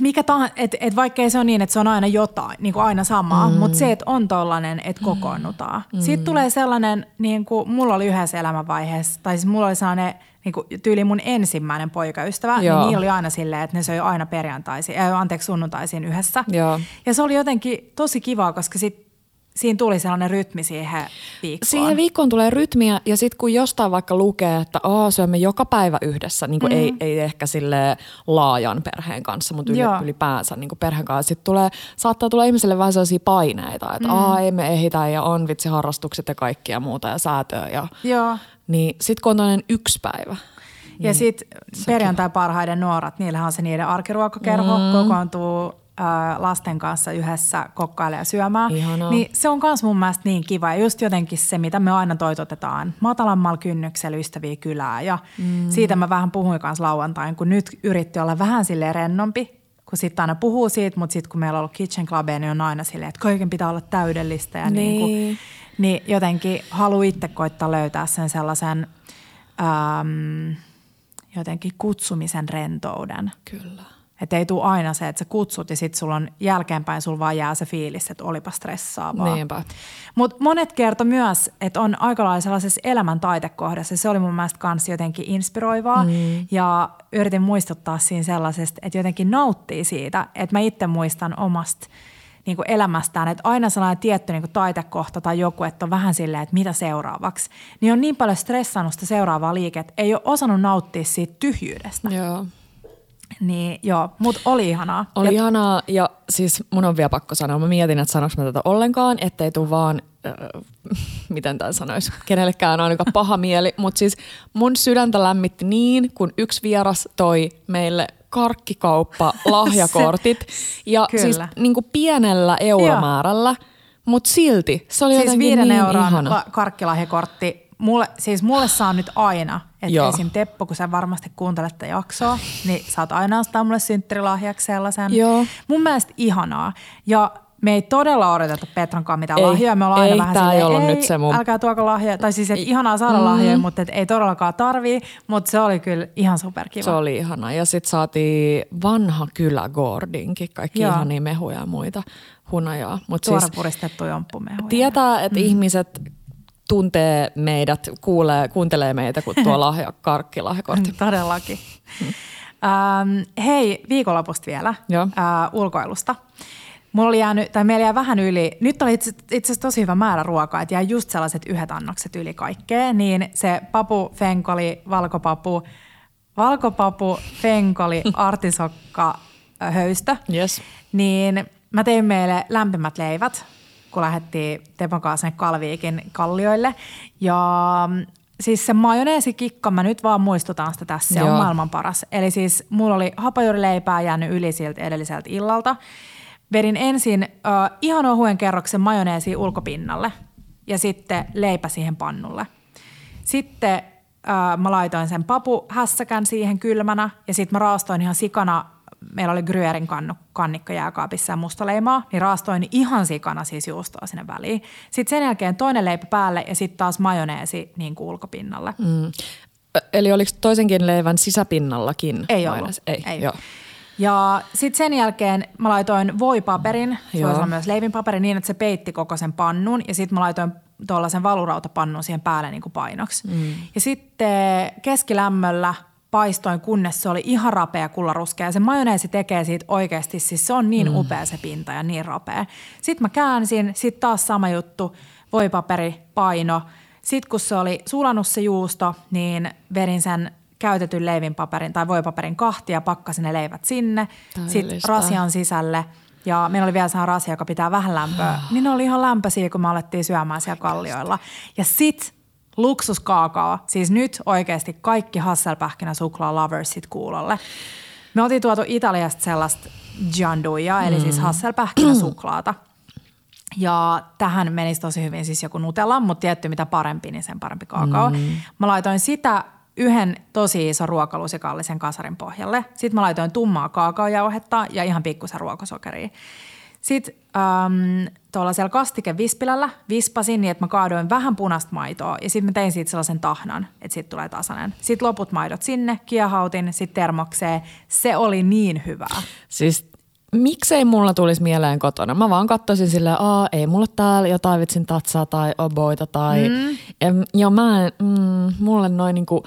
mikä tahansa, että et vaikkei se on niin, että se on aina jotain, niin kuin aina samaa, mm. mutta se, että on tollainen, että kokoonnutaan. Mm. Sitten tulee sellainen, niin kuin mulla oli yhdessä elämänvaiheessa, tai siis mulla oli sellainen niin kuin tyyli mun ensimmäinen poikaystävä, niin Joo. niin niillä oli aina silleen, että ne söi aina perjantaisin, äh, anteeksi sunnuntaisin yhdessä. Joo. Ja se oli jotenkin tosi kivaa, koska sitten siinä tuli sellainen rytmi siihen viikkoon. Siihen viikkoon tulee rytmiä ja sitten kun jostain vaikka lukee, että Aa, syömme joka päivä yhdessä, niin kuin mm. ei, ei ehkä sille laajan perheen kanssa, mutta ylipäänsä niin kuin perheen kanssa. Sitten tulee, saattaa tulla ihmiselle vähän sellaisia paineita, että mm. Aa, ei me ehitä ja on vitsi harrastukset ja kaikkia muuta ja säätöä. Ja, Joo. Niin sitten kun on toinen yksi päivä, ja niin, sitten perjantai parhaiden nuorat, niillähän on se niiden arkiruokakerho, mm. kokoontuu lasten kanssa yhdessä kokkailemaan ja syömään. Ihanaa. Niin se on myös mun mielestä niin kiva. Ja just jotenkin se, mitä me aina toitotetaan, matalammalla kynnyksellä ystäviä kylää. Ja mm. siitä mä vähän puhuin kanssa lauantain, kun nyt yritti olla vähän sille rennompi, kun sitten aina puhuu siitä, mutta sitten kun meillä on ollut Kitchen Club, niin on aina silleen, että kaiken pitää olla täydellistä. Ja niin. Niin, kuin, niin jotenkin haluan itse koittaa löytää sen sellaisen äm, jotenkin kutsumisen rentouden. Kyllä. Että ei tule aina se, että sä kutsut ja sitten sulla on jälkeenpäin sulla vaan jää se fiilis, että olipa stressaavaa. Niinpä. Mutta monet kertoo myös, että on aika lailla sellaisessa elämän taitekohdassa. Se oli mun mielestä kans jotenkin inspiroivaa. Mm. Ja yritin muistuttaa siinä sellaisesta, että jotenkin nauttii siitä. Että mä itse muistan omasta niin kuin elämästään, että aina sellainen tietty niin kuin taitekohta tai joku, että on vähän silleen, että mitä seuraavaksi. Niin on niin paljon stressannut sitä seuraavaa liiket, ei ole osannut nauttia siitä tyhjyydestä. Joo. Niin joo, mutta oli ihanaa. Oli ja... ihanaa ja siis mun on vielä pakko sanoa, mä mietin, että sanoinko mä tätä ollenkaan, ettei tule vaan, äh, miten tämän sanoisi, kenellekään on aika paha mieli, mutta siis mun sydäntä lämmitti niin, kun yksi vieras toi meille karkkikauppa lahjakortit ja Kyllä. siis niin kuin pienellä euromäärällä, mutta silti se oli siis jotenkin viiden niin euron ihana. La- karkkilahjakortti mulle, siis mulle saa nyt aina, että esim. Teppo, kun sä varmasti kuuntelet tätä jaksoa, niin saat aina ostaa mulle synttärilahjaksi sellaisen. Joo. Mun mielestä ihanaa. Ja me ei todella odoteta Petran mitään ei, lahjoja. Me ollaan ei, aina vähän silleen, ei, ollut nyt se mun... älkää tuoko lahjoja. Tai siis, että ihanaa saada mm. lahjoja, mutta et ei todellakaan tarvii. Mutta se oli kyllä ihan superkiva. Se oli ihana. Ja sitten saatiin vanha kylä Gordinkin, kaikki Joo. ihania mehuja ja muita hunajaa. Mut Tuore siis, puristettu jomppumehuja. Tietää, että mm. ihmiset tuntee meidät, kuulee, kuuntelee meitä, kun tuo lahja, karkkilahjakortti. Todellakin. ähm, hei, viikonlopusta vielä Joo. Äh, ulkoilusta. Mulla oli jäänyt, tai meillä jäi vähän yli, nyt oli itse, itse asiassa tosi hyvä määrä ruokaa, että jäi just sellaiset yhdet annokset yli kaikkea, niin se papu, fenkoli, valkopapu, valkopapu, fenkoli, artisokka, höystö, yes. niin mä tein meille lämpimät leivät, kun lähdettiin Tepon kanssa Kalviikin kallioille. Ja mm, siis se majoneesikikka, mä nyt vaan muistutan sitä tässä, se Joo. on maailman paras. Eli siis mulla oli hapajurileipää jäänyt yli siltä edelliseltä illalta. Vedin ensin uh, ihan ohuen kerroksen majoneesi ulkopinnalle ja sitten leipä siihen pannulle. Sitten äh, mä laitoin sen papuhässäkän siihen kylmänä ja sitten mä raastoin ihan sikana, meillä oli Gryerin kannu, kannikko jääkaapissa ja musta leimaa, niin raastoin ihan sikana siis juustoa sinne väliin. Sitten sen jälkeen toinen leipä päälle ja sitten taas majoneesi niin kuin ulkopinnalle. Mm. Eli oliko toisenkin leivän sisäpinnallakin? Ei ollut. Ei, Ei. Joo. Ja sitten sen jälkeen mä laitoin voipaperin, se voisi olla myös leivinpaperi, niin että se peitti koko sen pannun. Ja sitten mä laitoin tuollaisen valurautapannun siihen päälle niin kuin painoksi. Mm. Ja sitten keskilämmöllä paistoin, kunnes se oli ihan rapea kullaruskea. Ja se majoneesi tekee siitä oikeasti, siis se on niin mm. upea se pinta ja niin rapea. Sitten mä käänsin, sitten taas sama juttu, voipaperi, paino. Sitten kun se oli sulannut se juusto, niin verin sen käytetyn leivinpaperin tai voipaperin kahtia, pakkasin ne leivät sinne. Sitten rasian sisälle ja meillä oli vielä sehän rasia, joka pitää vähän lämpöä. Niin ne oli ihan lämpöisiä, kun me alettiin syömään siellä kallioilla. Ja sit luksuskaakao, siis nyt oikeasti kaikki Hasselpähkinä suklaa loversit kuulolle. Me oltiin tuotu Italiasta sellaista gianduja, eli siis mm. Hasselpähkinä suklaata. Ja tähän menisi tosi hyvin siis joku Nutella, mutta tietty mitä parempi, niin sen parempi kaakao. Mm. Mä laitoin sitä yhden tosi iso ruokalusikallisen kasarin pohjalle. Sitten mä laitoin tummaa kaakaojauhetta ja ihan pikkusen ruokosokeria. Sitten ähm, tuollaisella kastikevispilällä vispasin niin, että mä kaadoin vähän punaista maitoa ja sitten mä tein siitä sellaisen tahnan, että siitä tulee tasainen. Sitten loput maidot sinne, kiehautin, sitten termokseen. Se oli niin hyvää. Siis miksei mulla tulisi mieleen kotona? Mä vaan katsoisin silleen, aa ei mulla täällä jotain vitsin tatsaa tai oboita tai... Mm. En, ja mä en, mm, mulle noin niinku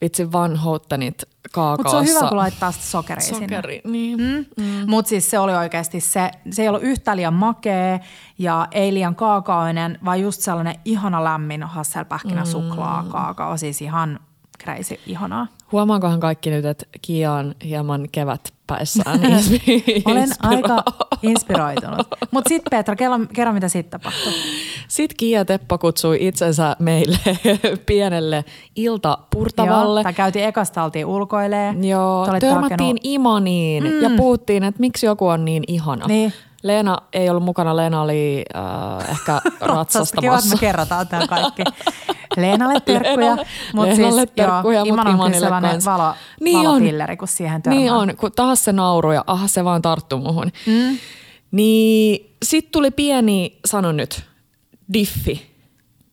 vitsin vanhouttanit kaakaossa. Mutta se on hyvä, kun laittaa sitä sokeria Sokeri, sinne. niin. Mm. Mm. Mutta siis se oli oikeasti se, se ei ollut yhtä liian makea ja ei liian kaakaoinen, vaan just sellainen ihana lämmin hasselpähkinä mm. suklaa kaakao, siis ihan crazy, ihanaa. Huomaankohan kaikki nyt, että Kia on hieman kevät päissään Olen aika inspiroitunut. Mutta sitten Petra, kerro, kerro mitä sitten tapahtui. Sitten Kia Teppo kutsui itsensä meille pienelle iltapurtavalle. Joo, käytiin ekasta oltiin ulkoilee. Joo, törmättiin hakenut... Imaniin mm. ja puhuttiin, että miksi joku on niin ihana. Niin. Leena ei ollut mukana, Leena oli äh, ehkä ratsastamassa. Kiva, me kerrotaan tämä kaikki. Leenalle terkkuja, mutta siis terkkuja, joo, Iman on sellainen valo, niin valopilleri, kun siihen törmää. Niin on, kun taas se nauru ja aha se vaan tarttu muhun. Mm. Niin sit tuli pieni, sano nyt, diffi.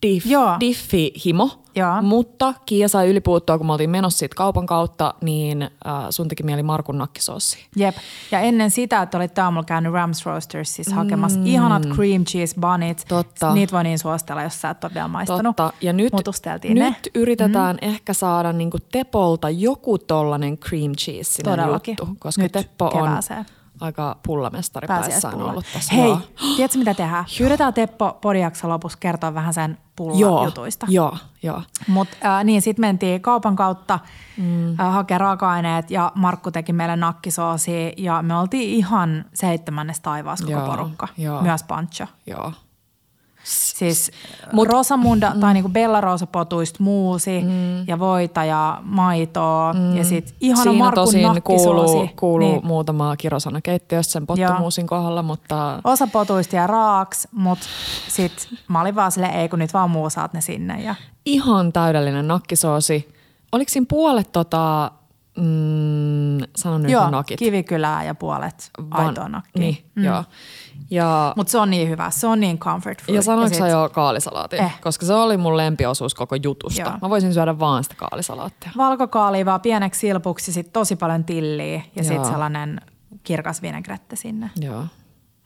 Diff, diffi-himo, Joo. mutta Kiia sai ylipuuttua, kun me oltiin menossa siitä kaupan kautta, niin äh, sun teki mieli Markun nakkisoossi. Jep. Ja ennen sitä, että olit aamulla käynyt Rams Roastersissa mm. hakemassa ihanat cream cheese bunnit. Totta. Niitä voi niin suositella, jos sä et ole vielä maistanut. Totta. Ja nyt, nyt ne. yritetään mm. ehkä saada niinku Tepolta joku tollanen cream cheese Todellakin. juttu, koska nyt Teppo kevääseen. Aika pullamestari päässään ollut tässä. Hei, joo. tiedätkö mitä tehdään? Pyydetään Teppo podiaksa lopussa kertoa vähän sen pullajutuista. Joo, joo. Mutta äh, niin, sitten mentiin kaupan kautta mm. äh, hakemaan raaka-aineet ja Markku teki meille nakkisoosia ja me oltiin ihan seitsemännes taivaassa koko joo, porukka. Joo. Myös Pancho. Joo. Siis Mut, Rosamunda mm. tai niinku Bella Rosa potuista muusi mm. ja voita ja maitoa mm. ja sitten ihana Siinä Markun tosin kuuluu, kuuluu niin. muutama kirosana keittiössä sen pottumuusin kohdalla, mutta... Osa potuista ja raaks, mutta sitten mä olin vaan silleen, ei kun nyt vaan muu saat ne sinne. Ja... Ihan täydellinen nakkisoosi. Oliko siinä puolet tota, mm, sanon nyt joo, nakit? kivikylää ja puolet aitoa nakkia. Niin, mm. joo. Ja, Mutta se on niin hyvä, se on niin comfort food. Ja sanoitko sä jo kaalisalaati? Eh. Koska se oli mun lempiosuus koko jutusta. Joo. Mä voisin syödä vaan sitä kaalisalaattia. Valkokaali vaan pieneksi silpuksi, sit tosi paljon tilliä ja sitten sellainen kirkas vinaigrette sinne. Joo.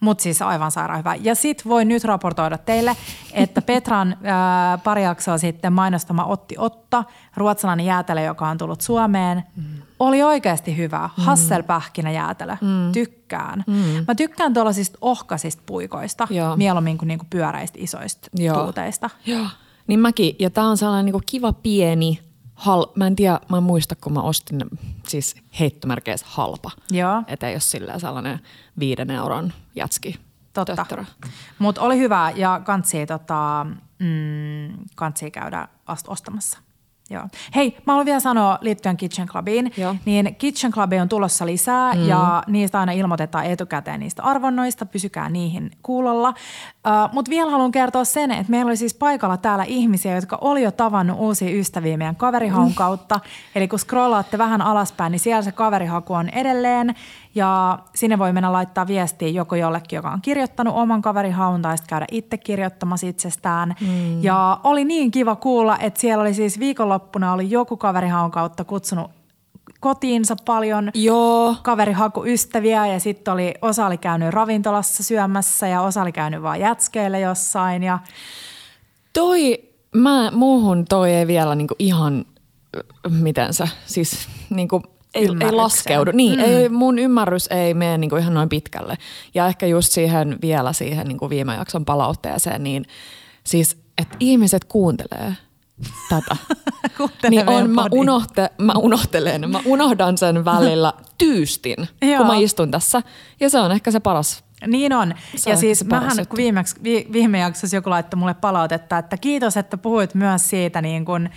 Mutta siis aivan sairaan hyvä. Ja sitten voi nyt raportoida teille, että Petran ää, pari jaksoa sitten mainostama Otti Otta, ruotsalainen jäätelö, joka on tullut Suomeen, mm. oli oikeasti hyvä. Mm. Hasselpähkinä jäätelö. Mm. Tykkään. Mm. Mä tykkään tuollaisista ohkaisista puikoista, Joo. mieluummin kuin niinku pyöreistä isoista Joo. tuuteista. Joo. Niin mäkin. Ja tää on sellainen niinku kiva pieni hal, mä en tiedä, mä en muista, kun mä ostin siis heittomerkeissä halpa. Joo. Että ei ole sillä sellainen viiden euron jätski. Totta. Mutta oli hyvä ja kantsi, tota, mm, käydä ostamassa. Joo. Hei, mä haluan vielä sanoa liittyen Kitchen Clubiin, Joo. niin Kitchen Clubi on tulossa lisää mm. ja niistä aina ilmoitetaan etukäteen niistä arvonnoista, pysykää niihin kuulolla. Uh, Mutta vielä haluan kertoa sen, että meillä oli siis paikalla täällä ihmisiä, jotka oli jo tavannut uusia ystäviä meidän kaverihaun Mm. kautta. Eli kun scrollaatte vähän alaspäin, niin siellä se kaverihaku on edelleen ja sinne voi mennä laittaa viestiä joko jollekin, joka on kirjoittanut oman kaverihaun tai sitten käydä itse kirjoittamassa itsestään. Mm. Ja oli niin kiva kuulla, että siellä oli siis viikonloppuna oli joku kaverihaun kautta kutsunut kotiinsa paljon Joo. kaverihakuystäviä ja sitten oli, osa oli käynyt ravintolassa syömässä ja osa oli käynyt vaan jätskeillä jossain ja Toi, mä, muuhun toi ei vielä niinku ihan, miten se, siis niinku, ei, ei laskeudu. Niin, mm. ei, mun ymmärrys ei mene niinku ihan noin pitkälle. Ja ehkä just siihen vielä siihen niinku viime jakson palautteeseen, niin siis, että ihmiset kuuntelee tätä. Niin on, mä, unohte, mä unohtelen, mä unohdan sen välillä tyystin, kun mä istun tässä. Ja se on ehkä se paras Niin on. Se ja on siis mähän, juttu. viimeksi, vi, viime jaksossa joku laittoi mulle palautetta, että kiitos, että puhuit myös siitä, niin kun,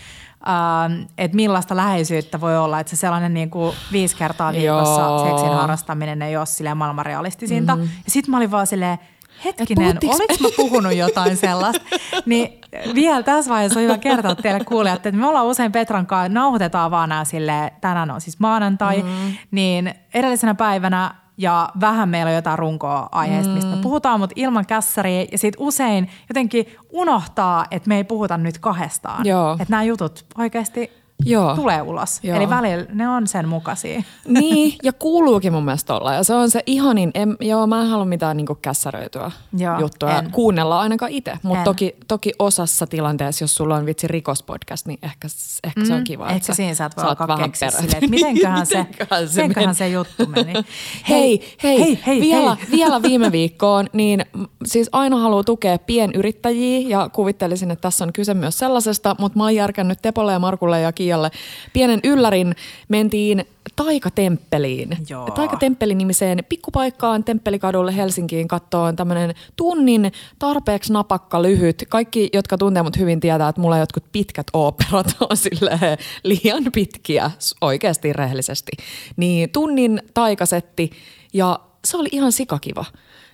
ähm, että millaista läheisyyttä voi olla. Että se sellainen niin kuin viisi kertaa viikossa Joo. seksin harrastaminen ei ole silleen maailman realistisinta. Mm-hmm. Ja sitten mä olin vaan silleen, hetkinen, oliko mä puhunut jotain sellaista? niin vielä tässä vaiheessa on hyvä kertoa teille kuulijat, että me ollaan usein Petran kanssa, nauhoitetaan vaan nämä silleen, tänään on siis maanantai, mm. niin edellisenä päivänä ja vähän meillä on jotain runkoa aiheesta, mistä me puhutaan, mutta ilman kässäriä. Ja sitten usein jotenkin unohtaa, että me ei puhuta nyt kahdestaan. Joo. Että nämä jutut oikeasti Joo. tulee ulos. Joo. Eli välillä ne on sen mukaisia. Niin, ja kuuluukin mun mielestä olla. Ja se on se ihanin, en, joo mä en halua mitään niinku kässäröityä Joo, juttuja en. kuunnella ainakaan itse. Mutta toki, toki osassa tilanteessa, jos sulla on vitsi rikospodcast, niin ehkä, ehkä mm, se on kiva. Ehkä että sä siinä sä voi saat alkaa vähän silleen, että mitenköhän se, Mitenköhän se mitenköhän se juttu meni. Hei, hei, hei, hei, vielä, hei. vielä viime viikkoon, niin siis aina haluaa tukea pienyrittäjiä ja kuvittelisin, että tässä on kyse myös sellaisesta, mutta mä oon järkännyt Tepolle ja Markulle ja Kialle pienen yllärin. Mentiin Taikatemppeliin. Joo. Taikatemppelin nimiseen pikkupaikkaan Temppelikadulle Helsinkiin kattoon tämmöinen tunnin tarpeeksi napakka lyhyt. Kaikki, jotka tuntee mut hyvin, tietää, että mulla jotkut pitkät oopperat on silleen liian pitkiä oikeasti rehellisesti. Niin tunnin taikasetti ja se oli ihan sikakiva.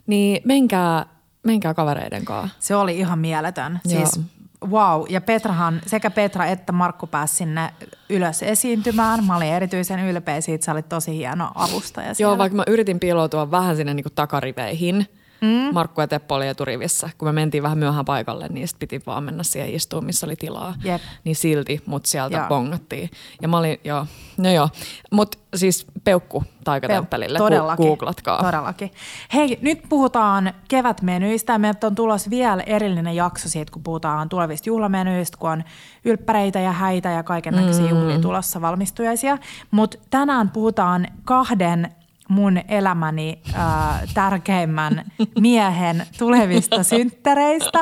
Niin menkää, menkää kavereiden kanssa. Se oli ihan mieletön. Joo. Siis wow. Ja Petrahan, sekä Petra että Markku pääsi sinne ylös esiintymään. Mä olin erityisen ylpeä siitä, sä olit tosi hieno avustaja siellä. Joo, vaikka mä yritin piiloutua vähän sinne niinku takariveihin. Mm. Markku ja Teppo oli eturivissä. Kun me mentiin vähän myöhään paikalle, niin sit piti vaan mennä siihen istuun, missä oli tilaa. Jep. Niin silti mut sieltä Joo. bongattiin. Ja mä olin, joo, no joo. Mut siis peukku taikatemppelille, ku- Todellakin. googlatkaa. Todellakin. Hei, nyt puhutaan kevätmenyistä. Meiltä on tulossa vielä erillinen jakso siitä, kun puhutaan tulevista juhlamenyistä, kun on ylppäreitä ja häitä ja kaiken näköisiä mm. juhlia tulossa valmistujaisia. Mutta tänään puhutaan kahden mun elämäni äh, tärkeimmän miehen tulevista synttereistä.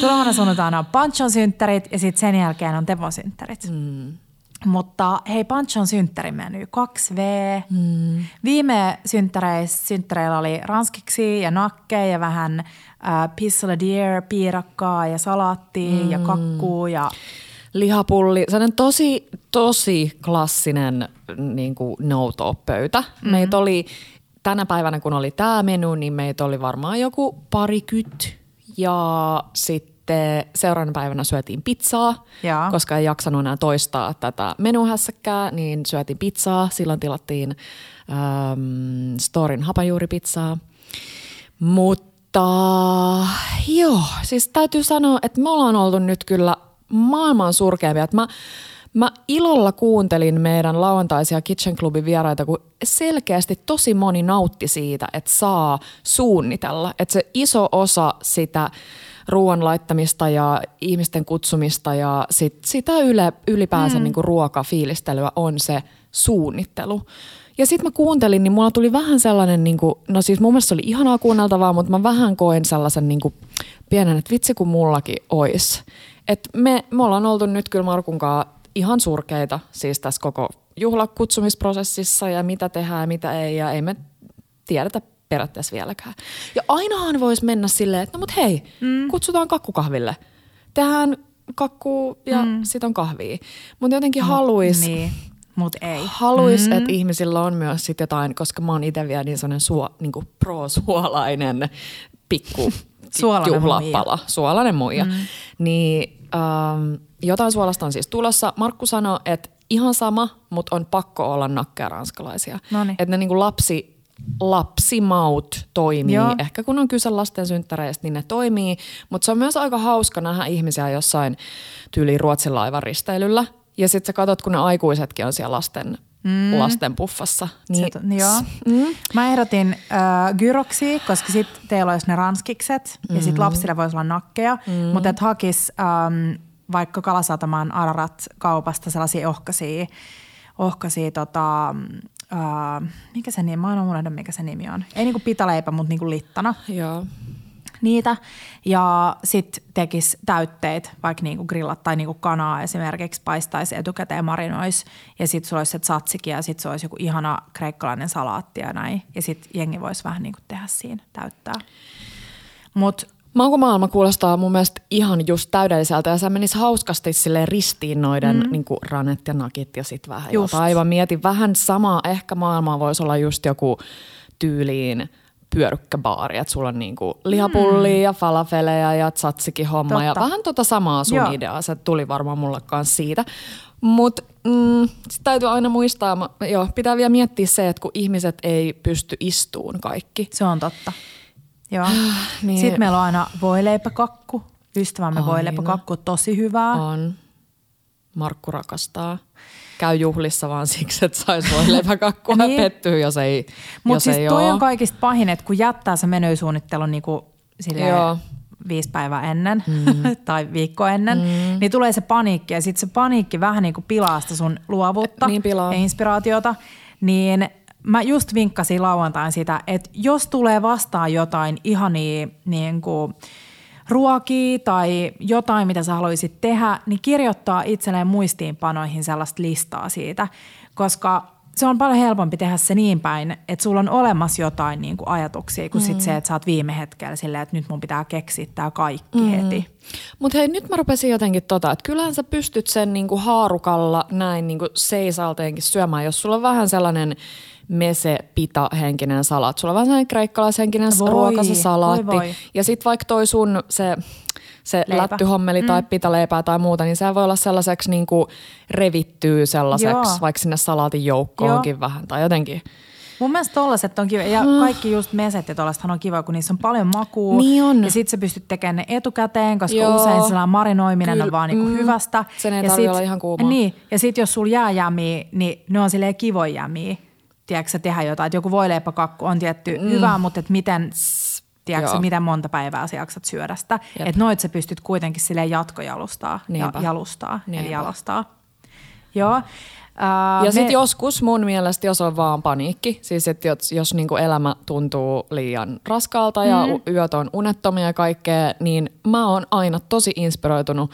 Tulevana sunnuntaina on Panchon synttärit ja sitten sen jälkeen on Tepon synttärit. Mm. Mutta hei, Panchon synttärimeny, 2V. Mm. Viime synttäreillä oli ranskiksi ja nakkeja ja vähän äh, pissole deer, piirakkaa ja salaattia mm. ja kakkuu ja Lihapulli, sellainen tosi, tosi klassinen niin kuin no-top-pöytä. Mm-hmm. Meitä oli, tänä päivänä kun oli tämä menu, niin meitä oli varmaan joku parikyt. Ja sitten seuraavana päivänä syötiin pizzaa, Jaa. koska ei jaksanut enää toistaa tätä menuhässäkkää, niin syötiin pizzaa. Silloin tilattiin ähm, Storin hapajuuripizzaa. Mutta joo, siis täytyy sanoa, että me ollaan oltu nyt kyllä maailman surkeimpia. Mä, mä ilolla kuuntelin meidän lauantaisia Kitchen Clubin vieraita, kun selkeästi tosi moni nautti siitä, että saa suunnitella. Että se iso osa sitä ruoan laittamista ja ihmisten kutsumista ja sit, sitä yle, ylipäänsä mm. niin ruokafiilistelyä on se suunnittelu. Ja sitten mä kuuntelin, niin mulla tuli vähän sellainen, niin kuin, no siis mun mielestä se oli ihanaa kuunneltavaa, mutta mä vähän koen sellaisen niin kuin, pienen, että vitsi kun mullakin ois. Et me, me ollaan oltu nyt kyllä Markun kanssa ihan surkeita siis tässä koko juhlakutsumisprosessissa ja mitä tehdään ja mitä ei ja ei me tiedetä periaatteessa vieläkään. Ja ainahan voisi mennä silleen, että no mut hei, mm. kutsutaan kakkukahville. Tehdään kakkuu ja mm. sit on kahvia. Mutta jotenkin haluais, Niin, mut ei. haluais mm. että ihmisillä on myös sit jotain, koska mä oon itse vielä niin sellainen suo, niin pro-suolainen pikku Suolainen juhlapala, suolainen muija. Mm. Niin ähm, jotain suolasta on siis tulossa. Markku sanoi, että ihan sama, mutta on pakko olla nakkeja ranskalaisia. Noniin. Että ne niinku lapsi, lapsimaut toimii. Joo. Ehkä kun on kyse lasten synttäreistä, niin ne toimii. Mutta se on myös aika hauska nähdä ihmisiä jossain tyyliin Ruotsin laivan risteilyllä. Ja sitten sä katsot, kun ne aikuisetkin on siellä lasten, mm. lasten puffassa. Niin, Se, to- joo. Mm. Mä ehdotin äh, gyroksia, koska sitten teillä olisi ne ranskikset ja sitten lapsille voisi olla nakkeja, mm. mutta et hakis ähm, vaikka Kalasatamaan Ararat-kaupasta sellaisia ohkaisia, ohkaisia tota, äh, mikä se nimi, mä en unohda mikä se nimi on. Ei niinku pitaleipä, mutta niinku littana Joo. Niitä ja sitten tekisi täytteet, vaikka niinku grillat tai niinku kanaa esimerkiksi paistaisi etukäteen marinois ja sitten sulla olisi se tzatziki ja sitten se olisi joku ihana kreikkalainen salaatti ja näin. Ja sitten jengi voisi vähän niinku tehdä siinä, täyttää. Mutta Makumaailma kuulostaa mun mielestä ihan just täydelliseltä ja se menisi hauskasti sille ristiin noiden mm. niin ranet ja nakit ja sitten vähän Just. jotain. Mä mietin vähän samaa, ehkä maailmaa voisi olla just joku tyyliin pyörykkäbaari, että sulla on niinku lihapullia ja falafeleja ja tzatsikin homma ja Totta. vähän tota samaa sun Joo. ideaa, se tuli varmaan mulle kanssa siitä. Mutta mm, sit täytyy aina muistaa, mä- joo, pitää vielä miettiä se, että kun ihmiset ei pysty istuun kaikki, se on totta. Joo. Niin. Sitten meillä on aina voileipäkakku. Ystävämme Aina. voileipäkakku, tosi hyvää. On. Markku rakastaa. Käy juhlissa vaan siksi, että sais voi leipäkakkua niin. Niin. pettyy, jos ei, Mutta siis ei toi oo. on kaikista pahin, että kun jättää se menysuunnittelun niinku silleen viisi päivää ennen mm. tai viikko ennen, mm. niin tulee se paniikki ja sitten se paniikki vähän niin kuin pilaa sitä sun luovuutta Niin pilaa. ja inspiraatiota. Niin mä just vinkkasin lauantain sitä, että jos tulee vastaan jotain ihania niin kuin ruokia tai jotain, mitä sä haluaisit tehdä, niin kirjoittaa itselleen muistiinpanoihin sellaista listaa siitä, koska se on paljon helpompi tehdä se niin päin, että sulla on olemassa jotain niin kuin ajatuksia, kuin mm. sit se, että sä oot viime hetkellä silleen, että nyt mun pitää keksiä tää kaikki mm. heti. Mutta hei, nyt mä rupesin jotenkin tota, että kyllähän sä pystyt sen niinku haarukalla näin niinku seisalteenkin syömään, jos sulla on vähän sellainen mese pita henkinen salat. Sulla on vähän sellainen kreikkalaishenkinen Voi, ruokasa salaatti. voi, voi. Ja sit vaikka toi sun se, se Leipä. lättyhommeli tai pitaleipää tai muuta, niin se voi olla sellaiseksi niinku revittyy sellaiseksi, Joo. vaikka sinne salaatin joukkoonkin vähän tai jotenkin. Mun mielestä tollaset on kiva. Ja kaikki just meset ja tollasethan on kiva, kun niissä on paljon makua. Niin on. Ja sit sä pystyt tekemään ne etukäteen, koska Joo. Joo. usein sellainen marinoiminen Kyllä, on vaan niinku mm. hyvästä. Sen ei ja tarvitse olla ihan kuumaa. Niin. Ja sit jos sulla jää jämiä, niin ne on silleen kivoja jämiä. Tiedätkö tehdä jotain, että joku voileipäkakku on tietty mm. hyvä, mutta et miten, tiedätkö, miten monta päivää sä jaksat syödä sitä. Että noit sä pystyt kuitenkin silleen jatkojalustaa ja jalustaa, Niinpä. eli jalostaa. Joo. Uh, Ja sitten joskus mun mielestä, jos on vaan paniikki, siis että jos, jos niinku elämä tuntuu liian raskaalta ja mm. yöt on unettomia ja kaikkea, niin mä oon aina tosi inspiroitunut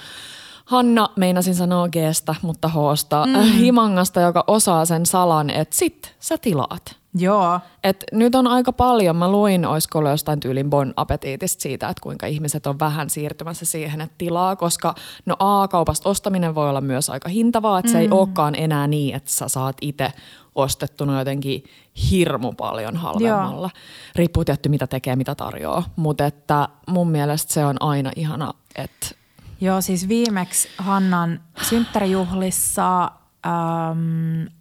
Hanna, meinasin sanoa Gstä, mutta Hsta, mm. Himangasta, joka osaa sen salan, että sit sä tilaat. Joo. Et nyt on aika paljon, mä luin, olisiko ollut jostain tyylin Bon Appetitista siitä, että kuinka ihmiset on vähän siirtymässä siihen, että tilaa, koska no A-kaupasta ostaminen voi olla myös aika hintavaa, että mm. se ei olekaan enää niin, että sä saat itse ostettuna jotenkin hirmu paljon halvemmalla. Riippuu tietty mitä tekee, mitä tarjoaa, mutta että mun mielestä se on aina ihana, että Joo, siis viimeksi Hannan synttärijuhlissa äm,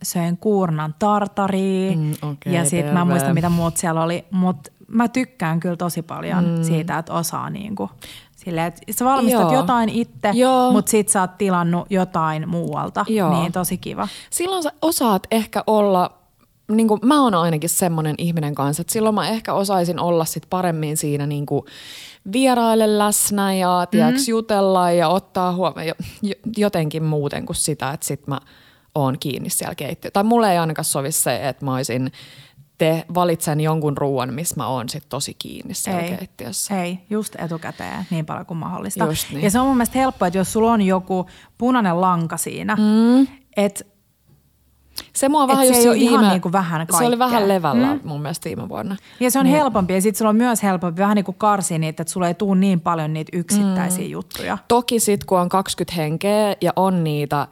söin kuurnan tartaria Mm, okei, ja sitten mä en terve. muista mitä muut siellä oli, mutta mä tykkään kyllä tosi paljon mm. siitä, että osaa niinku, silleen, että sä valmistat Joo. jotain itse, Joo. mutta sit sä oot tilannut jotain muualta, Joo. niin tosi kiva. silloin sä osaat ehkä olla, niin kuin mä oon ainakin semmoinen ihminen kanssa, että silloin mä ehkä osaisin olla sit paremmin siinä niin kuin vieraille läsnä ja tiiäks, Mm-hmm. jutella ja ottaa huomioon jo- jo- jotenkin muuten kuin sitä, että sit mä oon kiinni siellä keittiössä. Tai mulle ei ainakaan sovi se, että mä olisin te valitsen jonkun ruoan, missä mä oon sit tosi kiinni siellä Ei, keittiössä. ei, just etukäteen niin paljon kuin mahdollista. Just niin. Ja se on mun mielestä helppoa, että jos sulla on joku punainen lanka siinä, mm. että Se mua vähän se just siinä ihan viime, niinku vähän Se oli vähän kaikkea. levällä mm. mun mielestä viime vuonna. Ja se on Niin. helpompi ja sitten sulla on myös helpompi vähän niin kuin karsia niitä, että sulla ei tule niin paljon niitä yksittäisiä mm. juttuja. Toki sitten kun on 20 henkeä ja on niitä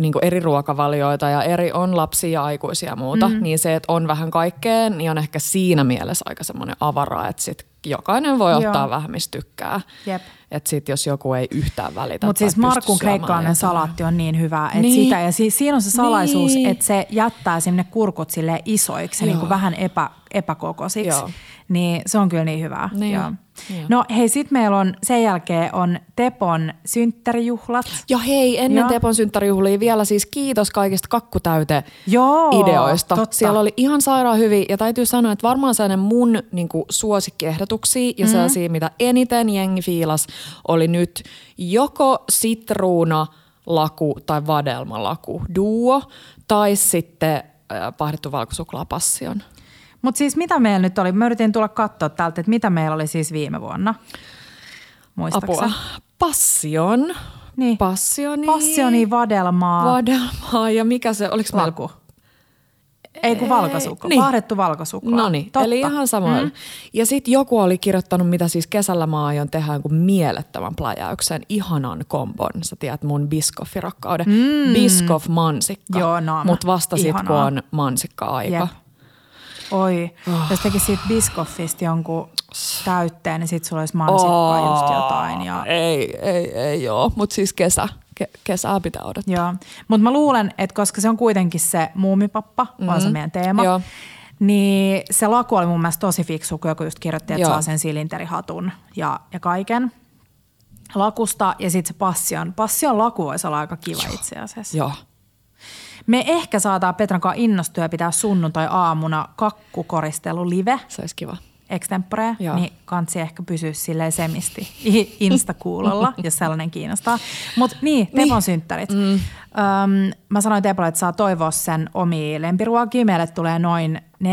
niin eri ruokavalioita ja eri on lapsia ja aikuisia ja muuta, mm. niin se, että on vähän kaikkea, niin on ehkä siinä mielessä aika semmoinen avara, että sit jokainen voi Joo. ottaa vähän mistä tykkää. Jep. Että sitten jos joku ei yhtään välitä Mutta siis Markun kreikkalainen salaatti on niin hyvä, että Niin. sitä, ja siis siinä on se salaisuus, Niin. että se jättää sinne kurkut sille isoiksi, niin kuin vähän epä, epäkokoisiksi. Joo. Niin se on kyllä niin hyvää. Niin. Joo. Joo. No hei, sit meillä on sen jälkeen on Tepon synttärijuhlat. Ja hei, ennen Joo. Tepon synttärijuhlia vielä siis kiitos kaikista kakkutäyte ideoista. totta. Siellä oli ihan sairaan hyvin ja täytyy sanoa, että varmaan sellainen mun niin kuin, suosikkiehdotuksia ja sellaisia, mitä eniten jengi fiilas, oli nyt joko sitruuna laku tai vadelmalaku duo tai sitten äh, pahdettu valkosuklaapassion. Mutta siis mitä meillä nyt oli? Mä yritin tulla katsoa täältä, että mitä meillä oli siis viime vuonna. Muistaaksä? Apua. Passion. Niin. Passioni. Passioni, vadelmaa, Vadelmaa ja mikä se, oliko meillä laku. Ei kun valkosukla, niin. pahdettu valkosuklaa. No niin, eli ihan samoin. Mm. Ja sitten joku oli kirjoittanut, mitä siis kesällä mä aion tehdä jonkun mielettömän pläjäyksen, ihanan kombon. Sä tiedät mun biskoffirakkauden. Mm. Biskoff mansikka. Joo, no, Mut vasta sit, kun on mansikka-aika. Jep. Oi, Ah. jos tekisi siitä biskoffista jonkun täytteen, niin sit sulla olisi mansikkaa oh, just jotain. Ja, Ei, ei, ei joo. Mutta siis kesä. Ke- kesää pitää odottaa. joo. Mutta mä luulen, että koska se on kuitenkin se muumipappa, mm-hmm. on se meidän teema, Joo. niin se laku oli mun mielestä tosi fiksu, kun joku just kirjoitti, että Joo. saa sen silinterihatun ja, ja kaiken lakusta. Ja sitten se passion. Passion laku voisi olla aika kiva itse asiassa. Joo. Me ehkä saataan Petran kanssa innostua ja pitää sunnuntai-aamuna kakkukoristelu live Se olisi kiva. extempore, Joo. niin kansi ehkä pysyä silleen semisti instakuulolla, jos sellainen kiinnostaa. Mutta niin, Tepon Niin. synttärit. Mm. Öm, mä sanoin Tepolle, että saa toivoa sen omia lempiruokia. Meille tulee noin 14-15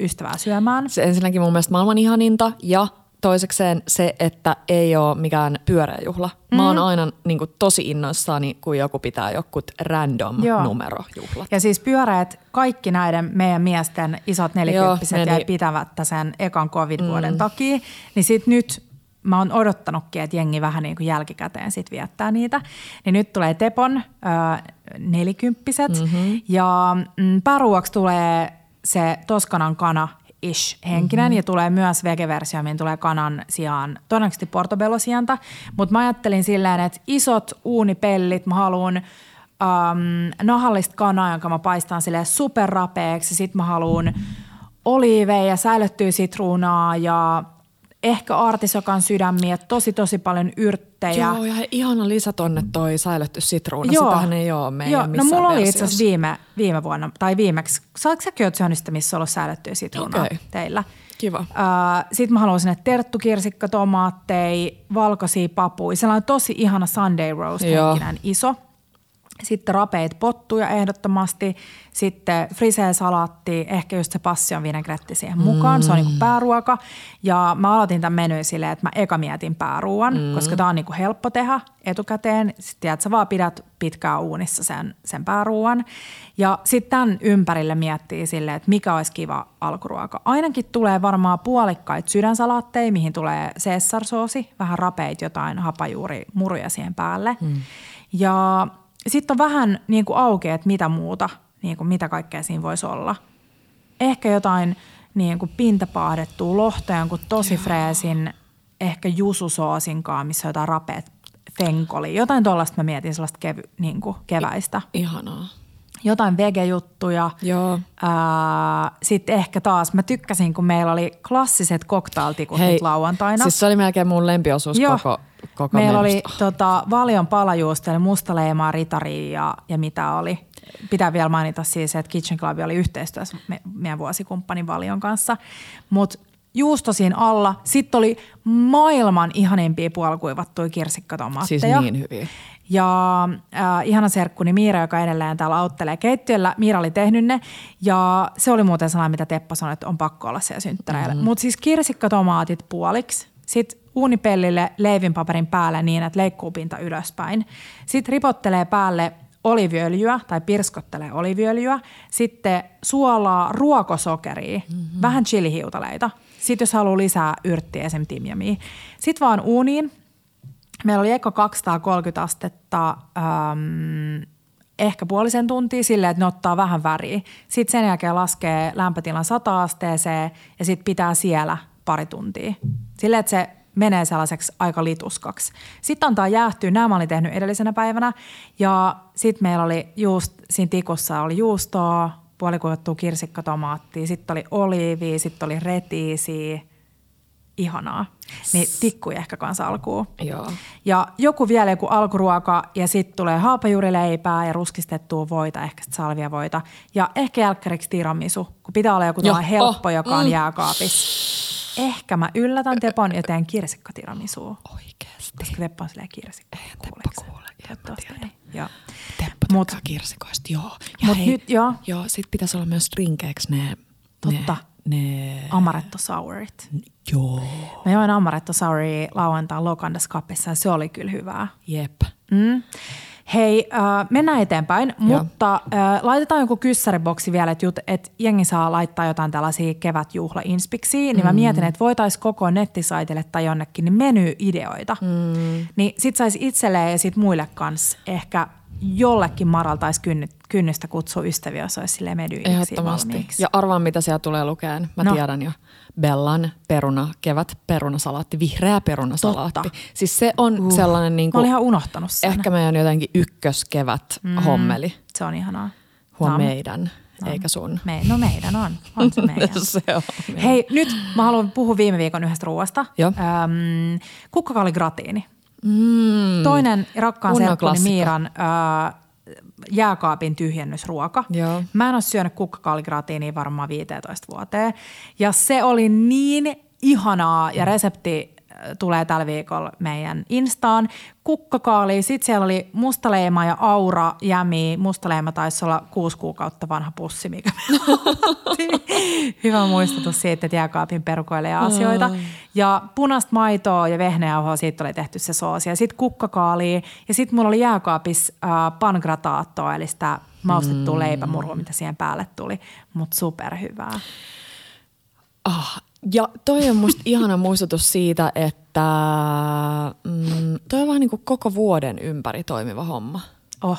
ystävää syömään. Se ensinnäkin mun mielestä maailman ihaninta ja toisekseen se, että ei ole mikään pyöreä juhla. Mä oon aina niin kuin, tosi innoissani, kun joku pitää jokut random Joo. numerojuhlat. Ja siis pyöreät, kaikki näiden meidän miesten isot nelikymppiset jäi pitämättä sen ekan covid-vuoden mm. takia. Niin sit nyt mä oon odottanutkin, että jengi vähän niin kuin jälkikäteen sit viettää niitä. Niin nyt tulee Tepon ö, nelikymppiset mm-hmm. ja mm, pääruuaksi tulee se Toskanan kana ish henkinen mm-hmm. ja tulee myös vegeversio, mihin tulee kanan sijaan todennäköisesti portobello-sianta. Mutta mä ajattelin silleen, että isot uunipellit, mä haluan um, nahallista kanaa, jonka mä paistan sille superrapeeksi. Sitten mä haluan oliiveja, säilyttyä sitruunaa ja ehkä artisokan sydämiä, tosi tosi paljon yrttejä. Joo, ja ihana lisä tonne toi säilytty sitruuna. Joo. Sitähän ei ole meidän Joo, no mulla oli itse asiassa viime, viime vuonna, tai viimeksi, saatko säkin oot missä on ollut säilyttyä sitruunaa Okei. teillä? Kiva. Sitten mä haluan sinne terttukirsikka, tomaatteja, valkoisia papuja. Sellainen tosi ihana Sunday roast henkinen iso. Sitten rapeet pottuja ehdottomasti. Sitten frisee-salaatti, ehkä just se passion vinegretti siihen mukaan. Mm. Se on niinku pääruoka. Ja mä aloitin tämän menyn silleen, että mä eka mietin pääruuan, mm. koska tää on niinku helppo tehdä etukäteen. Sitten että sä vaan pidät pitkään uunissa sen, sen pääruuan. Ja sitten tämän ympärille miettii silleen, että mikä olisi kiva alkuruoka. Ainakin tulee varmaan puolikkaita sydänsalaatteja, mihin tulee cessarsoosi, vähän rapeit, jotain hapajuurimuruja siihen päälle. Mm. Ja sitten on vähän niin kuin auki, että mitä muuta, niin kuin mitä kaikkea siinä voisi olla. Ehkä jotain niin kuin pintapaahdettua lohta, jonkun tosi freesin, ehkä jususoosinkaan, missä on jotain rapeat fenkoli. Jotain tuollaista mä mietin, sellaista kevy, niin kuin keväistä. Ihanaa. Jotain vegejuttuja. Joo. Sitten ehkä taas, mä tykkäsin, kun meillä oli klassiset cocktailtikut nyt lauantaina. Siis se oli melkein mun lempiosuus Joo. koko, koko Meillä oli tota, valion palajuusta, eli mustaleimaa, ritaria ja, ja mitä oli. Pitää vielä mainita siis, että Kitchen Club oli yhteistyössä me, meidän vuosikumppanin valion kanssa. Mutta juusto siinä alla. Sitten oli maailman ihanimpia puolikuivattuja kirsikkatomaatteja. Siis niin hyviä. Ja äh, ihana serkkuni Miira, joka edelleen täällä auttelee keittiöllä. Miira oli tehnyt ne ja se oli muuten sellainen, mitä Teppo sanoi, että on pakko olla siellä synttäreillä. Mm-hmm. Mutta siis kirsikkatomaatit puoliksi, sitten uunipellille leivinpaperin päälle niin, että leikkuupinta ylöspäin. Sitten ripottelee päälle oliviöljyä tai pirskottelee oliviöljyä, sitten suolaa, ruokosokeria, mm-hmm. vähän chilihiutaleita. Sitten jos haluaa lisää yrttiä, esim. timjamia. Sitten vaan uuniin. Meillä oli eka 230 astetta, ähm, ehkä puolisen tuntia silleen, että ne ottaa vähän väriä. Sitten sen jälkeen laskee lämpötilan 100 asteeseen ja sitten pitää siellä pari tuntia. Silleen, että se menee sellaiseksi aika lituskaksi. Sitten antaa jäähtyä. Nämä mä olin tehnyt edellisenä päivänä. Ja sitten meillä oli just, siinä tikussa oli juustoa, puolikuivattua kirsikkatomaattia, sitten oli oliivi, sitten oli retiisiä. Ihanaa. Niin tikku ehkä kanssa alkuun. Joo. Ja joku vielä joku alkuruoka ja sitten tulee haapajuurileipää ja ruskistettua voita, ehkä salviavoita. Ja ehkä jälkkäriksi tiramisu, kun pitää olla joku tällainen helppo, oh, joka on mm. jääkaapissa. Ehkä mä yllätän Tepon ja teen kirsikkatiramisua. Oikeesti. Koska Teppo on silleen kirsikka. Eihän Teppo kuule. Ei. Joo. Teppo Mut- tykkää kirsikoista, joo. Ja Mut hei, nyt- joo. Joo, sit pitäisi olla myös drinkeiksi ne... Totta. Ne, ne Amaretto sourit. joo. Mä join amaretto souria lauantain Lokandas Cupissa ja se oli kyllä hyvää. Jep. Mm. Hei, äh, mennään eteenpäin, Joo. mutta äh, laitetaan joku kyssäriboksi vielä, että, jut, että jengi saa laittaa jotain tällaisia kevätjuhlainspiksiä, niin mä mietin, että voitaisiin koko nettisaitille tai jonnekin niin menyideoita. Mm. Niin sit saisi itselleen ja sit muille kanssa ehkä jollekin maraltaisi kynnystä kutsua ystäviä, jos olisi menyideoiksi Ehdottomasti. valmiiksi. Ja arvaan, mitä siellä tulee lukeen. Mä No. no. tiedän jo. Bellan peruna, kevät perunasalaatti, vihreä perunasalaatti. Totta. Siis se on uh. sellainen niin Mä kuin, olin ihan unohtanut sen. ehkä meidän jotenkin ykköskevät mm. hommeli. Se on ihanaa. Huom Nam. meidän, eikä sun. Me, no meidän on. On se meidän. se on. meidän. Hei, nyt mä haluan puhua viime viikon yhdestä ruoasta. Öm, kukkakaaligratiini. Mm. Toinen rakkaan serkkuni. Miiran ö, jääkaapin tyhjennysruoka. Joo. Mä en ole syönyt kukkakaaligratiiniä varmaan 15 vuoteen. Ja se oli niin ihanaa ja resepti tulee tällä viikolla meidän Instaan. Kukkakaali, sitten siellä oli mustaleima ja aura jämi. Mustaleima taisi olla kuusi kuukautta vanha pussi, mikä. Hyvä muistutus siitä, että jääkaapin perukoilee asioita. Ja punaista maitoa ja vehnäjauhoa, siitä oli tehty se soosi. Ja sitten kukkakaalia. Ja sitten mulla oli jääkaapissa äh, pangrataattoa, eli sitä maustettua mm. leipämurua, mitä siihen päälle tuli. Mutta superhyvää. Ah, ja toi on musta ihana muistutus siitä, että mm, toi on vähän niin kuin koko vuoden ympäri toimiva homma. Oh.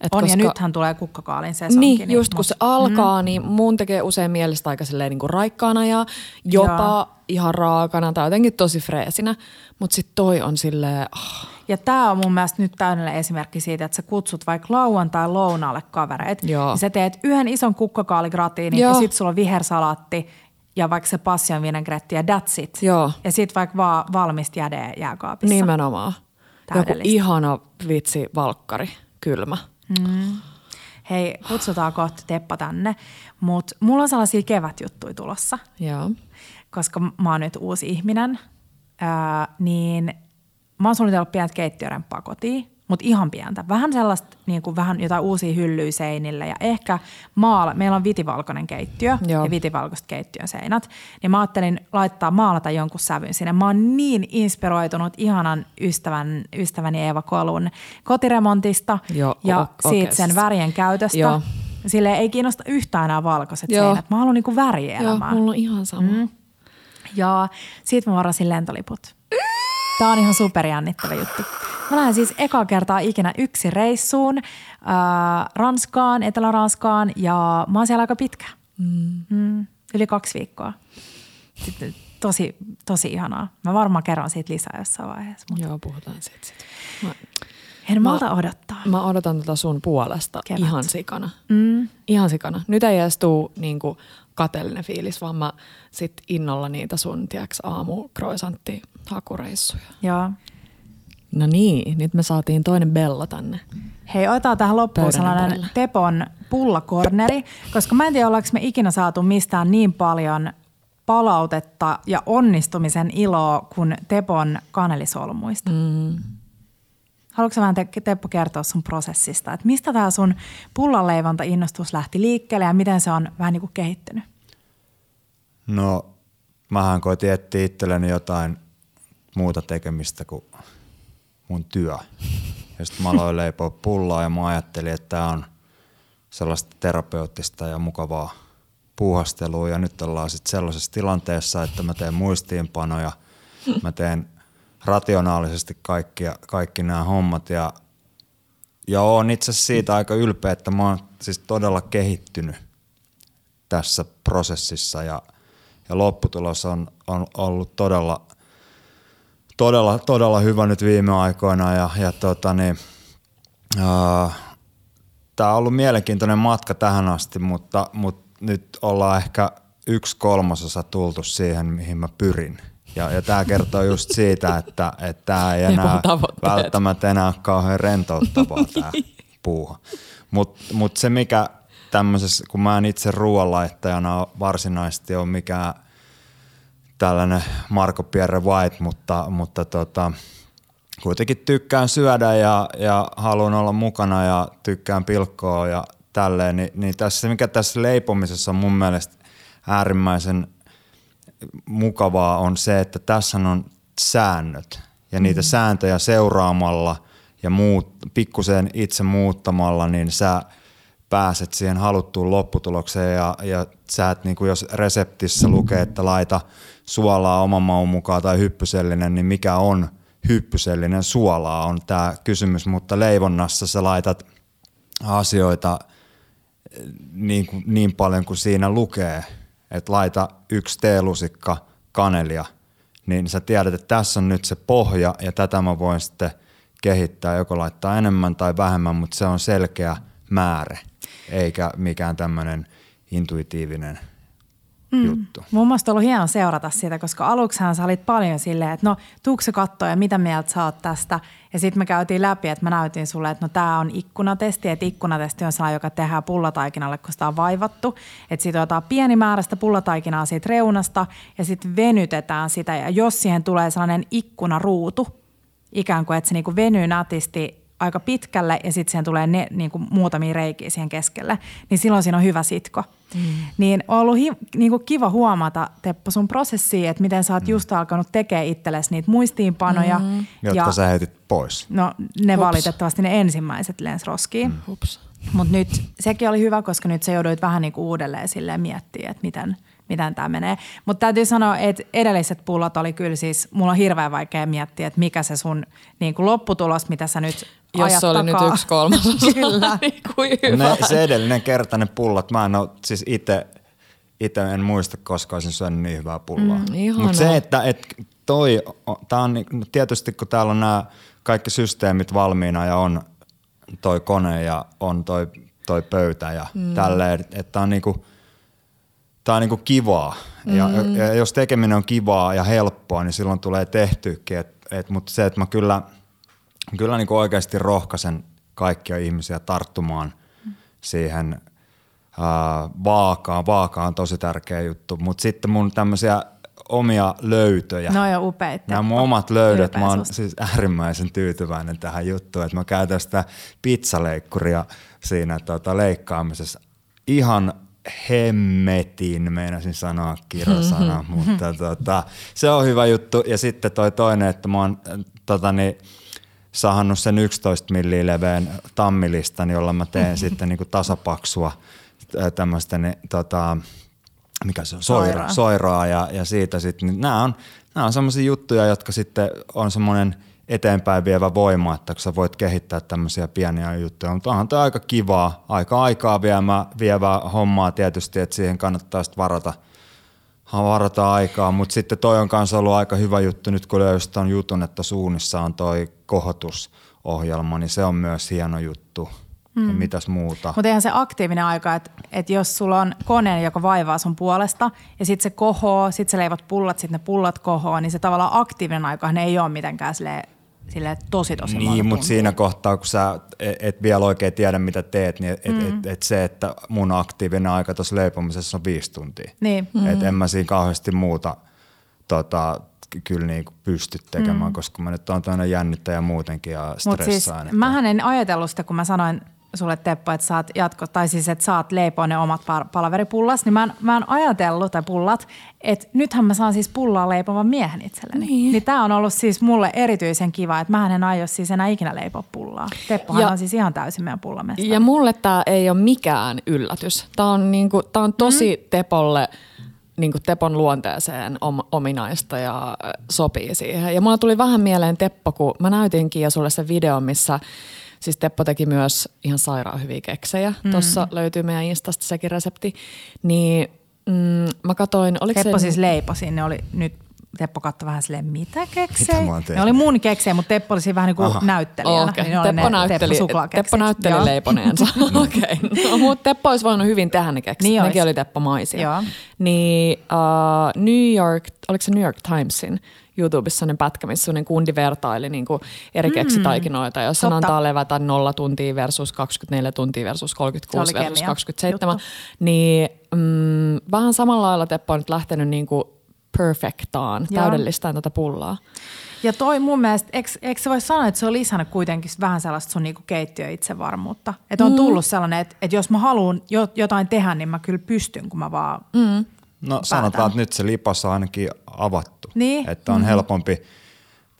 Et on, ja koska- nythän tulee kukkakaalin sesonki. Niin, just kun se alkaa, mm. niin mun tekee usein mielestä aika silleen niin kuin raikkaana ja jopa Joo. ihan raakana tai jotenkin tosi freesinä. Mutta sitten toi on silleen, ah, Ja tämä on mun mielestä nyt täydellinen esimerkki siitä, että sä kutsut vaikka lauantai lounaalle kavereet. Joo. Ja sä teet yhden ison kukkakaaligratiinin Joo. ja sitten sulla on vihersalaatti ja vaikka se passion vinaigrette ja that's it. Joo. Ja sitten vaikka vaan valmista jäde jääkaapissa. nimenomaan. Joku ihana vitsi valkkari, kylmä. Hei, kutsutaan kohta Teppa tänne. Mutta mulla on sellaisia kevätjuttuja tulossa, Joo. koska mä oon nyt uusi ihminen. Ää, niin mä oon suunnitellut pienet keittiöremppaa kotiin, mutta ihan pientä. Vähän sellaista, niin kuin vähän jotain uusia hyllyjä seinille ja ehkä maala. Meillä on vitivalkoinen keittiö Joo. ja vitivalkoiset keittiön seinät. Niin mä ajattelin laittaa maalata jonkun sävyn sinne. Mä oon niin inspiroitunut ihanan ystävän, ystäväni Eeva Kolun kotiremontista Joo, ja o- siitä sen värjen käytöstä. Joo. Sille ei kiinnosta yhtään enää valkoiset Joo. seinät. Mä haluan niinku Joo, värielämää. mulla on ihan sama. Mm. Ja siitä mä varasin lentoliput. Tämä on ihan superjännittävä juttu. Mä lähden siis eka kertaa ikinä yksi reissuun ää, Ranskaan, Etelä-Ranskaan ja mä oon siellä aika pitkä. Mm. Mm, yli kaksi viikkoa. Sitten tosi, tosi ihanaa. Mä varmaan kerron siitä lisää jossain vaiheessa. Mutta Joo, puhutaan siitä sit. Mä, en malta odottaa. mä odotan tota sun puolesta Kevät. ihan sikana. Mm. Ihan sikana. Nyt ei edes tuu niinku kateellinen fiilis, vaan mä sit innolla niitä sun, tiedäks, aamu hakureissuja. Joo. No niin, nyt me saatiin toinen Bella tänne. Hei, otetaan tähän loppuun sellainen ympärillä. Tepon pullakorneri, koska mä en tiedä, ollaanko me ikinä saatu mistään niin paljon palautetta ja onnistumisen iloa kuin Tepon kanelisolmuista. Mm. Haluatko sä vähän Te- Teppo kertoa sun prosessista, että mistä tämä sun pullanleivonta-innostus lähti liikkeelle ja miten se on vähän niin kuin kehittynyt? No, mähän koitin etsiä itselleni jotain muuta tekemistä kuin mun työ. Ja sitten mä aloin leipoa pullaa ja mä ajattelin, että tämä on sellaista terapeuttista ja mukavaa puuhastelua. Ja nyt ollaan sitten sellaisessa tilanteessa, että mä teen muistiinpanoja, mä teen rationaalisesti kaikki, kaikki nämä hommat ja, ja oon itse siitä aika ylpeä, että mä oon siis todella kehittynyt tässä prosessissa ja, ja lopputulos on, on ollut todella, todella, todella hyvä nyt viime aikoina ja, ja tota niin, uh, tämä on ollut mielenkiintoinen matka tähän asti, mutta, mutta nyt ollaan ehkä yksi kolmasosa tultu siihen, mihin mä pyrin. Ja, ja tämä kertoo just siitä, että tämä ei enää välttämättä enää ole kauhean rentouttavaa tämä puuha. Mutta mut se mikä tämmöisessä, kun mä en itse ruoanlaittajana varsinaisesti ole mikään tällainen Marko Pierre White, mutta, mutta tota, kuitenkin tykkään syödä ja, ja haluan olla mukana ja tykkään pilkkoa ja tälleen, niin, niin tässä, mikä tässä leipomisessa on mun mielestä äärimmäisen mukavaa on se, että tässä on säännöt ja niitä mm. sääntöjä seuraamalla ja muut, pikkusen itse muuttamalla, niin sä pääset siihen haluttuun lopputulokseen ja, ja sä et, niin kuin jos reseptissä lukee, että laita suolaa oman maun mukaan tai hyppysellinen, niin mikä on hyppysellinen suolaa on tämä kysymys, mutta leivonnassa sä laitat asioita niin, kuin, niin paljon kuin siinä lukee, että laita yksi teelusikka kanelia, niin sä tiedät, että tässä on nyt se pohja ja tätä mä voin sitten kehittää, joko laittaa enemmän tai vähemmän, mutta se on selkeä määrä, eikä mikään tämmöinen intuitiivinen – mm. juttu. Mun mielestä on ollut hieno seurata sitä, koska aluksihan sä olit paljon silleen, että no tuukse se katsoa ja mitä mieltä sä oot tästä. Ja sitten me käytiin läpi, että mä näytin sulle, että no tää on ikkunatesti, että ikkunatesti on sellainen, joka tehdään pullataikinalle, kun sitä on vaivattu. Että siitä otetaan pieni määrä sitä pullataikinaa siitä reunasta ja sitten venytetään sitä. Ja jos siihen tulee sellainen ikkunaruutu, ikään kuin, että se niinku venyy nätisti aika pitkälle ja sitten siihen tulee ne, niin kuin muutamia reikiä siihen keskelle, niin silloin siinä on hyvä sitko. Mm. Niin on ollut hi, niin kuin kiva huomata, Teppo, sun prosessia, että miten sä oot mm. just alkanut tekemään itsellesi niitä muistiinpanoja. Mm. Jotka ja, sä heitit pois. No ne Hups. valitettavasti ne ensimmäiset lens roskiin. Mm. Mutta nyt sekin oli hyvä, koska nyt sä jouduit vähän niin kuin uudelleen silleen miettiä, että miten – miten tämä menee. Mutta täytyy sanoa, että edelliset pullot oli kyllä siis, mulla on hirveän vaikea miettiä, että mikä se sun niin kuin lopputulos, mitä sä nyt Jos se oli takaa. nyt yksi kolmasosa, kyllä. niin kuin hyvä. Ne, se edellinen kerta ne pullot, mä en ole siis itse itse en muista koska olisin syönyt niin hyvää pulloa. Mm, Mutta se, että et toi, tää on no tietysti kun täällä on nämä kaikki systeemit valmiina ja on toi kone ja on toi, toi pöytä ja mm. tälleen, että on niinku – tämä on niinku kivaa. Mm. Ja, ja jos tekeminen on kivaa ja helppoa, niin silloin tulee tehtykin. Et, et, mutta se, että mä kyllä, kyllä niinku oikeasti rohkaisen kaikkia ihmisiä tarttumaan mm. siihen ää, vaakaan. Vaaka on tosi tärkeä juttu. Mutta sitten mun tämmöisiä omia löytöjä. No ja upeita. Nämä mun omat löydöt, mä oon siis äärimmäisen tyytyväinen tähän juttuun, että mä käytän sitä pizzaleikkuria siinä tota, leikkaamisessa. Ihan hemmetin, meinasin sanoa kirosana, mutta tota, se on hyvä juttu. Ja sitten toi toinen, että mä oon tota, niin, sahannut sen 11 milliä leveän tammilistan, jolla mä teen sitten niinku tasapaksua tämmöistä niin, tota, mikä se on, soira, soiraa ja, ja siitä sitten, niin nämä on, nämä on semmoisia juttuja, jotka sitten on semmoinen – eteenpäin vievä voima, että kun sä voit kehittää tämmöisiä pieniä juttuja. Mutta onhan tämä aika kivaa, aika aikaa viemä, vievää hommaa tietysti, että siihen kannattaa sitten varata, varata aikaa. Mutta sitten toi on kanssa ollut aika hyvä juttu nyt, kun löysit on jutun, että suunnissa on toi kohotusohjelma, niin se on myös hieno juttu. Mm. Ja mitäs muuta. Mutta eihän se aktiivinen aika, että et jos sulla on kone, joka vaivaa sun puolesta ja sitten se kohoo, sitten sä leivot pullat, sitten ne pullat kohoo, niin se tavallaan aktiivinen aika ne ei ole mitenkään sille tosi tosi Niin, mutta siinä kohtaa, kun sä et, et vielä oikein tiedä, mitä teet, niin et, mm. et, et se, että mun aktiivinen aika tuossa leipomisessa on viisi tuntia. Niin. Mm. Et en mä siinä kauheasti muuta tota, kyllä niin kuin pysty tekemään, mm. koska mä nyt oon toinen jännittäjä muutenkin ja stressaan. Mut siis, mähän en ajatellut sitä, kun mä sanoin sulle Teppo, että saat jatko, tai siis että saat leipoa ne omat par- palaveripullas, niin mä en, mä en ajatellut, tai pullat, että nythän mä saan siis pullaa leipovan miehen itselleni. Niin. niin tää on ollut siis mulle erityisen kiva, että mä en aio siis enää ikinä leipoa pullaa. Teppohan Ja- on siis ihan täysin meidän pullamestari. Ja mulle tämä ei ole mikään yllätys. Tämä on, niinku, tää on tosi mm. Tepolle, niinku Tepon luonteeseen om, ominaista ja äh, sopii siihen. Ja mulla tuli vähän mieleen Teppo, kun mä näytinkin jo sulle se video, missä siis Teppo teki myös ihan sairaan hyviä keksejä. Mm. Tuossa löytyy meidän Instasta sekin resepti. Niin mm, mä katoin, oliko Teppo se... siis leiposi, ne oli nyt Teppo katsoi vähän silleen, mitä keksejä? Mitä ne oli mun keksejä, mutta Teppo oli siinä vähän niin kuin Aha. näyttelijänä. Okei, Niin Teppo, ne näytteli, suklaakeksit. Teppo näytteli Joo. leiponeensa. Okei, no, mutta Teppo olisi voinut hyvin tehdä ne keksit. Niin Nekin ois. oli Teppo-maisia. Joo. Niin uh, New York, oliko se New York Timesin YouTubessa sellainen pätkä, missä sellainen kundi vertaili niin kuin eri keksitaikinoita, jossa Mm. Totta. antaa levätä 0 tuntia versus 24 tuntia versus 36 Se oli versus kemia 27. juttu. Niin mm, vähän samalla lailla Teppo on nyt lähtenyt niin kuin perfectaan, Joo. täydellistään tätä pullaa. Ja toi mun mielestä, eikö, eikö se voi sanoa, että se on lisännyt kuitenkin vähän sellaista sun niinku keittiöitsevarmuutta? Että on tullut sellainen, että, että jos mä haluan jo, jotain tehdä, niin mä kyllä pystyn, kun mä vaan... Mm. No sanotaan, että nyt se lipas on ainakin avattu. Niin. Että on helpompi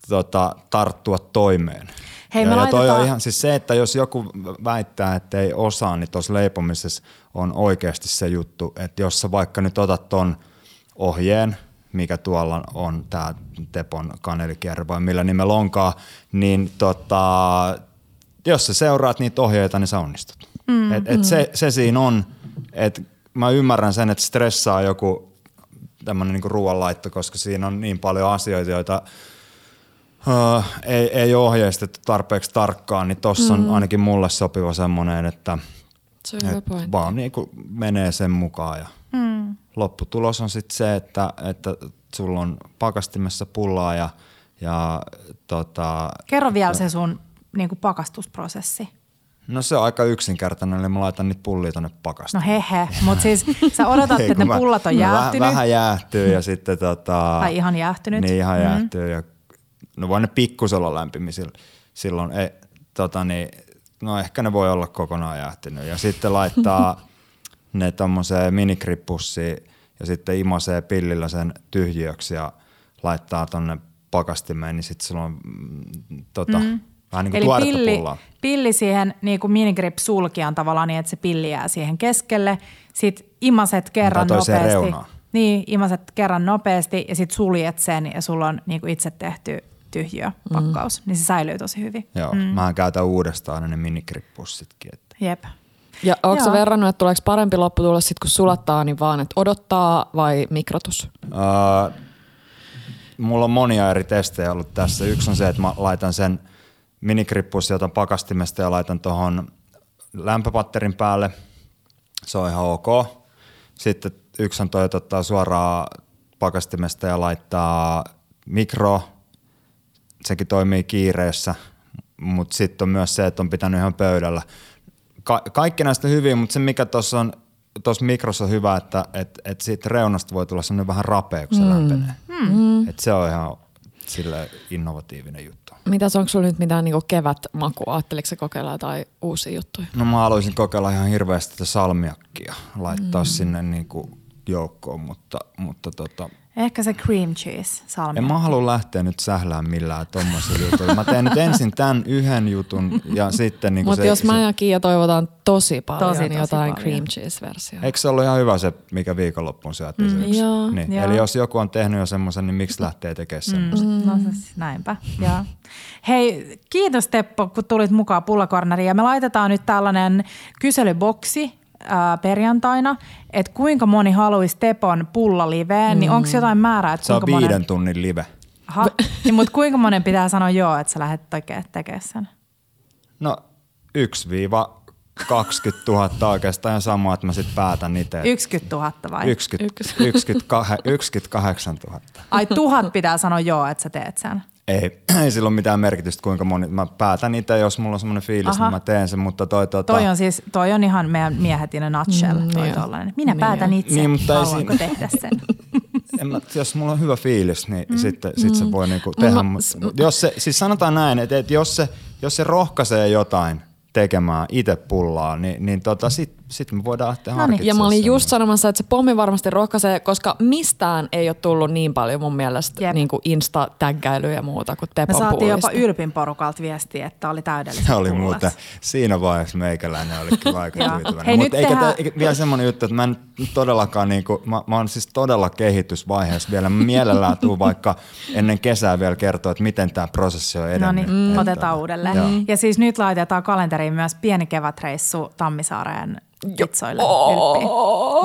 tota, tarttua toimeen. Hei, ja, me ja toi on ihan, siis se, että jos joku väittää, että ei osaa, niin tuossa leipomisessa on oikeasti se juttu, että jos sä vaikka nyt otat ton ohjeen, mikä tuolla on tämä Tepon kanelikierre vai millä nimellä onkaan, niin tota, jos sä seuraat niitä ohjeita, niin sä onnistut. Mm, et, et se, se siinä on, että mä ymmärrän sen, että stressaa joku tämmöinen niinku ruoanlaitto, koska siinä on niin paljon asioita, joita uh, ei, ei ohjeistettu tarpeeksi tarkkaan, niin tossa on ainakin mulle sopiva semmoinen, että Se on et vaan niinku menee sen mukaan ja Mm. lopputulos on sitten se, että, että sulla on pakastimessa pullaa ja, ja tota, Kerro vielä se sun niinku pakastusprosessi. No se on aika yksinkertainen, eli mä laitan niitä pullia tonne pakastimeen. No hehe, mutta siis sä odotat, että ne mä- pullat on jäähtynyt. Vähän, vähän jäähtyy ja sitten tota... Tai ihan jäähtynyt. Niin ihan Mm. jäähtyy ja no voi ne pikkusella sil- silloin. Ei, tota niin, no ehkä ne voi olla kokonaan jäähtynyt ja sitten laittaa ne tommoseen minikrippussiin ja sitten imasee pillillä sen tyhjiöksi ja laittaa tonne pakastimeen, niin sitten sulla on mm, tota, mm. Vähän niin kuin Eli pilli, pilli siihen niin kuin minigrip sulkijan tavallaan niin, että se pilli jää siihen keskelle. Sitten imaset kerran nopeasti. reunaan. Niin, imaset kerran nopeasti ja sitten suljet sen ja sulla on niin kuin itse tehty tyhjiöpakkaus. Mm. Niin se säilyy tosi hyvin. Joo, mm. mä käytän uudestaan aina ne minikrippusitkin. Että. Jep. Ja onko Joo. verrannut, että tuleeko parempi lopputulos sit kun sulattaa, niin vaan että odottaa vai mikrotus? Uh, mulla on monia eri testejä ollut tässä. Yksi on se, että mä laitan sen minikrippus, otan pakastimesta ja laitan tuohon lämpöpatterin päälle. Se on ihan ok. Sitten yksi on toi, että ottaa suoraan pakastimesta ja laittaa mikro. Sekin toimii kiireessä, mutta sitten on myös se, että on pitänyt ihan pöydällä. Ka- kaikki näistä hyviä, mutta se mikä tuossa on tuossa mikrossa on hyvä, että et, et siitä reunasta voi tulla semmoinen vähän rapea, kun se mm. lämpenee. Mm. Et se on ihan sille innovatiivinen juttu. Mitäs, onko sulla nyt mitään niinku kevätmakua? Ajatteliko kokeilla jotain uusia juttuja? No mä haluaisin kokeilla ihan hirveästi tätä salmiakkia, laittaa mm. sinne niinku joukkoon, mutta, mutta tota, Ehkä se cream cheese salmi. en mä halua lähteä nyt sählään millään tommosilla jutuilla. Mä teen nyt ensin tämän yhden jutun ja sitten niinku Mutta se, jos mä ja Kiia toivotaan tosi paljon, Tosi, niin tosi jotain paljon. cream cheese-versio. Eikö se ollut ihan hyvä se, mikä viikonloppuun syötiin? Mm, joo. niin. Joo. Eli jos joku on tehnyt jo semmoisen, niin miksi lähtee tekemään semmoista? Mm. No siis näinpä, joo. Hei, kiitos Teppo, kun tulit mukaan Pullakorneriin. Ja me laitetaan nyt tällainen kyselyboksi ää, perjantaina, että kuinka moni haluaisi Tepon pullaliveen, mm. niin onko jotain määrää, että Se on kuinka viiden monen... tunnin live. Aha, niin, mutta kuinka monen pitää sanoa joo, että sä lähdet tekemään tekee sen? No 1-20 000 oikeastaan ihan sama, että mä sitten päätän itse. 90 000 vai? 90, 98 98 000. Ai tuhat pitää sanoa joo, että sä teet sen. Ei, ei sillä ole mitään merkitystä, kuinka moni. Mä päätän itse, jos mulla on semmoinen fiilis, Aha. niin mä teen sen, mutta toi, tota, Toi on siis, toi on ihan meidän miehet in a nutshell, Mm, toi niin tollainen. Minä Niin päätän itse, Niin, mutta ei haluanko siinä- tehdä sen. en mä, jos mulla on hyvä fiilis, niin mm. sitten sit se voi niinku tehdä. Mut, mut jos se, siis sanotaan näin, että, että jos, se, jos se rohkaisee jotain tekemään itse pullaa, niin, niin tota, sitten sit me voidaan lähteä No niin. Ja mä olin just sanomassa, että se pommi varmasti rohkaisee, koska mistään ei ole tullut niin paljon mun mielestä Jep. niin kuin insta-tägkäilyä ja muuta kuin Me Tepon saatiin jopa pullista. Ylpin porukalta viestiä, että oli täydellistä Se oli muuten, siinä vaiheessa meikäläinen oli kyllä aika tyytyväinen. Hei, eikä, tehdään- te, eikä vielä semmoinen juttu, että mä en todellakaan, niinku, mä, mä oon siis todella kehitysvaiheessa vielä. Mä mielellään tuun vaikka ennen kesää vielä kertoa, että miten tämä prosessi on No edennyt. niin, Että- otetaan uudelleen. Joo. Ja siis nyt laitetaan kalenteriin myös pieni kevätreissu Tammisaareen pitsoille. Oh. Ylppi.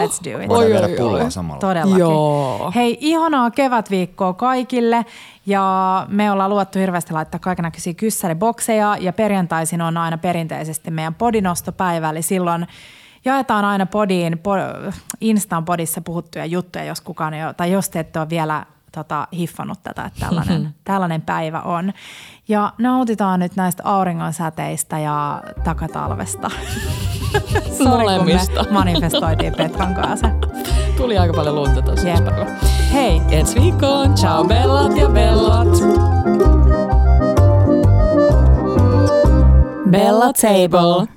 Let's do it. Voidaan Oi, viedä oi, pullaa oi. samalla. Todellakin. Joo. Hei, ihanaa kevätviikkoa kaikille. Ja me ollaan luottu hirveästi laittaa kaikenlaisia kyssäribokseja. Ja perjantaisin on aina perinteisesti meidän podinostopäivä. Eli silloin jaetaan aina podiin, po, Instan podissa puhuttuja juttuja, jos kukaan ei ole, tai jos te ette ole vielä tota, hiffannut tätä, että tällainen, tällainen päivä on. Ja nautitaan nyt näistä auringon säteistä ja takatalvesta. Kun Molemmista. me manifestoitiin Petran kanssa. Tuli aika paljon lunta Jep. päivä. Hei, Ensi viikkoon. Ciao bellat ja bellat. Bella Table.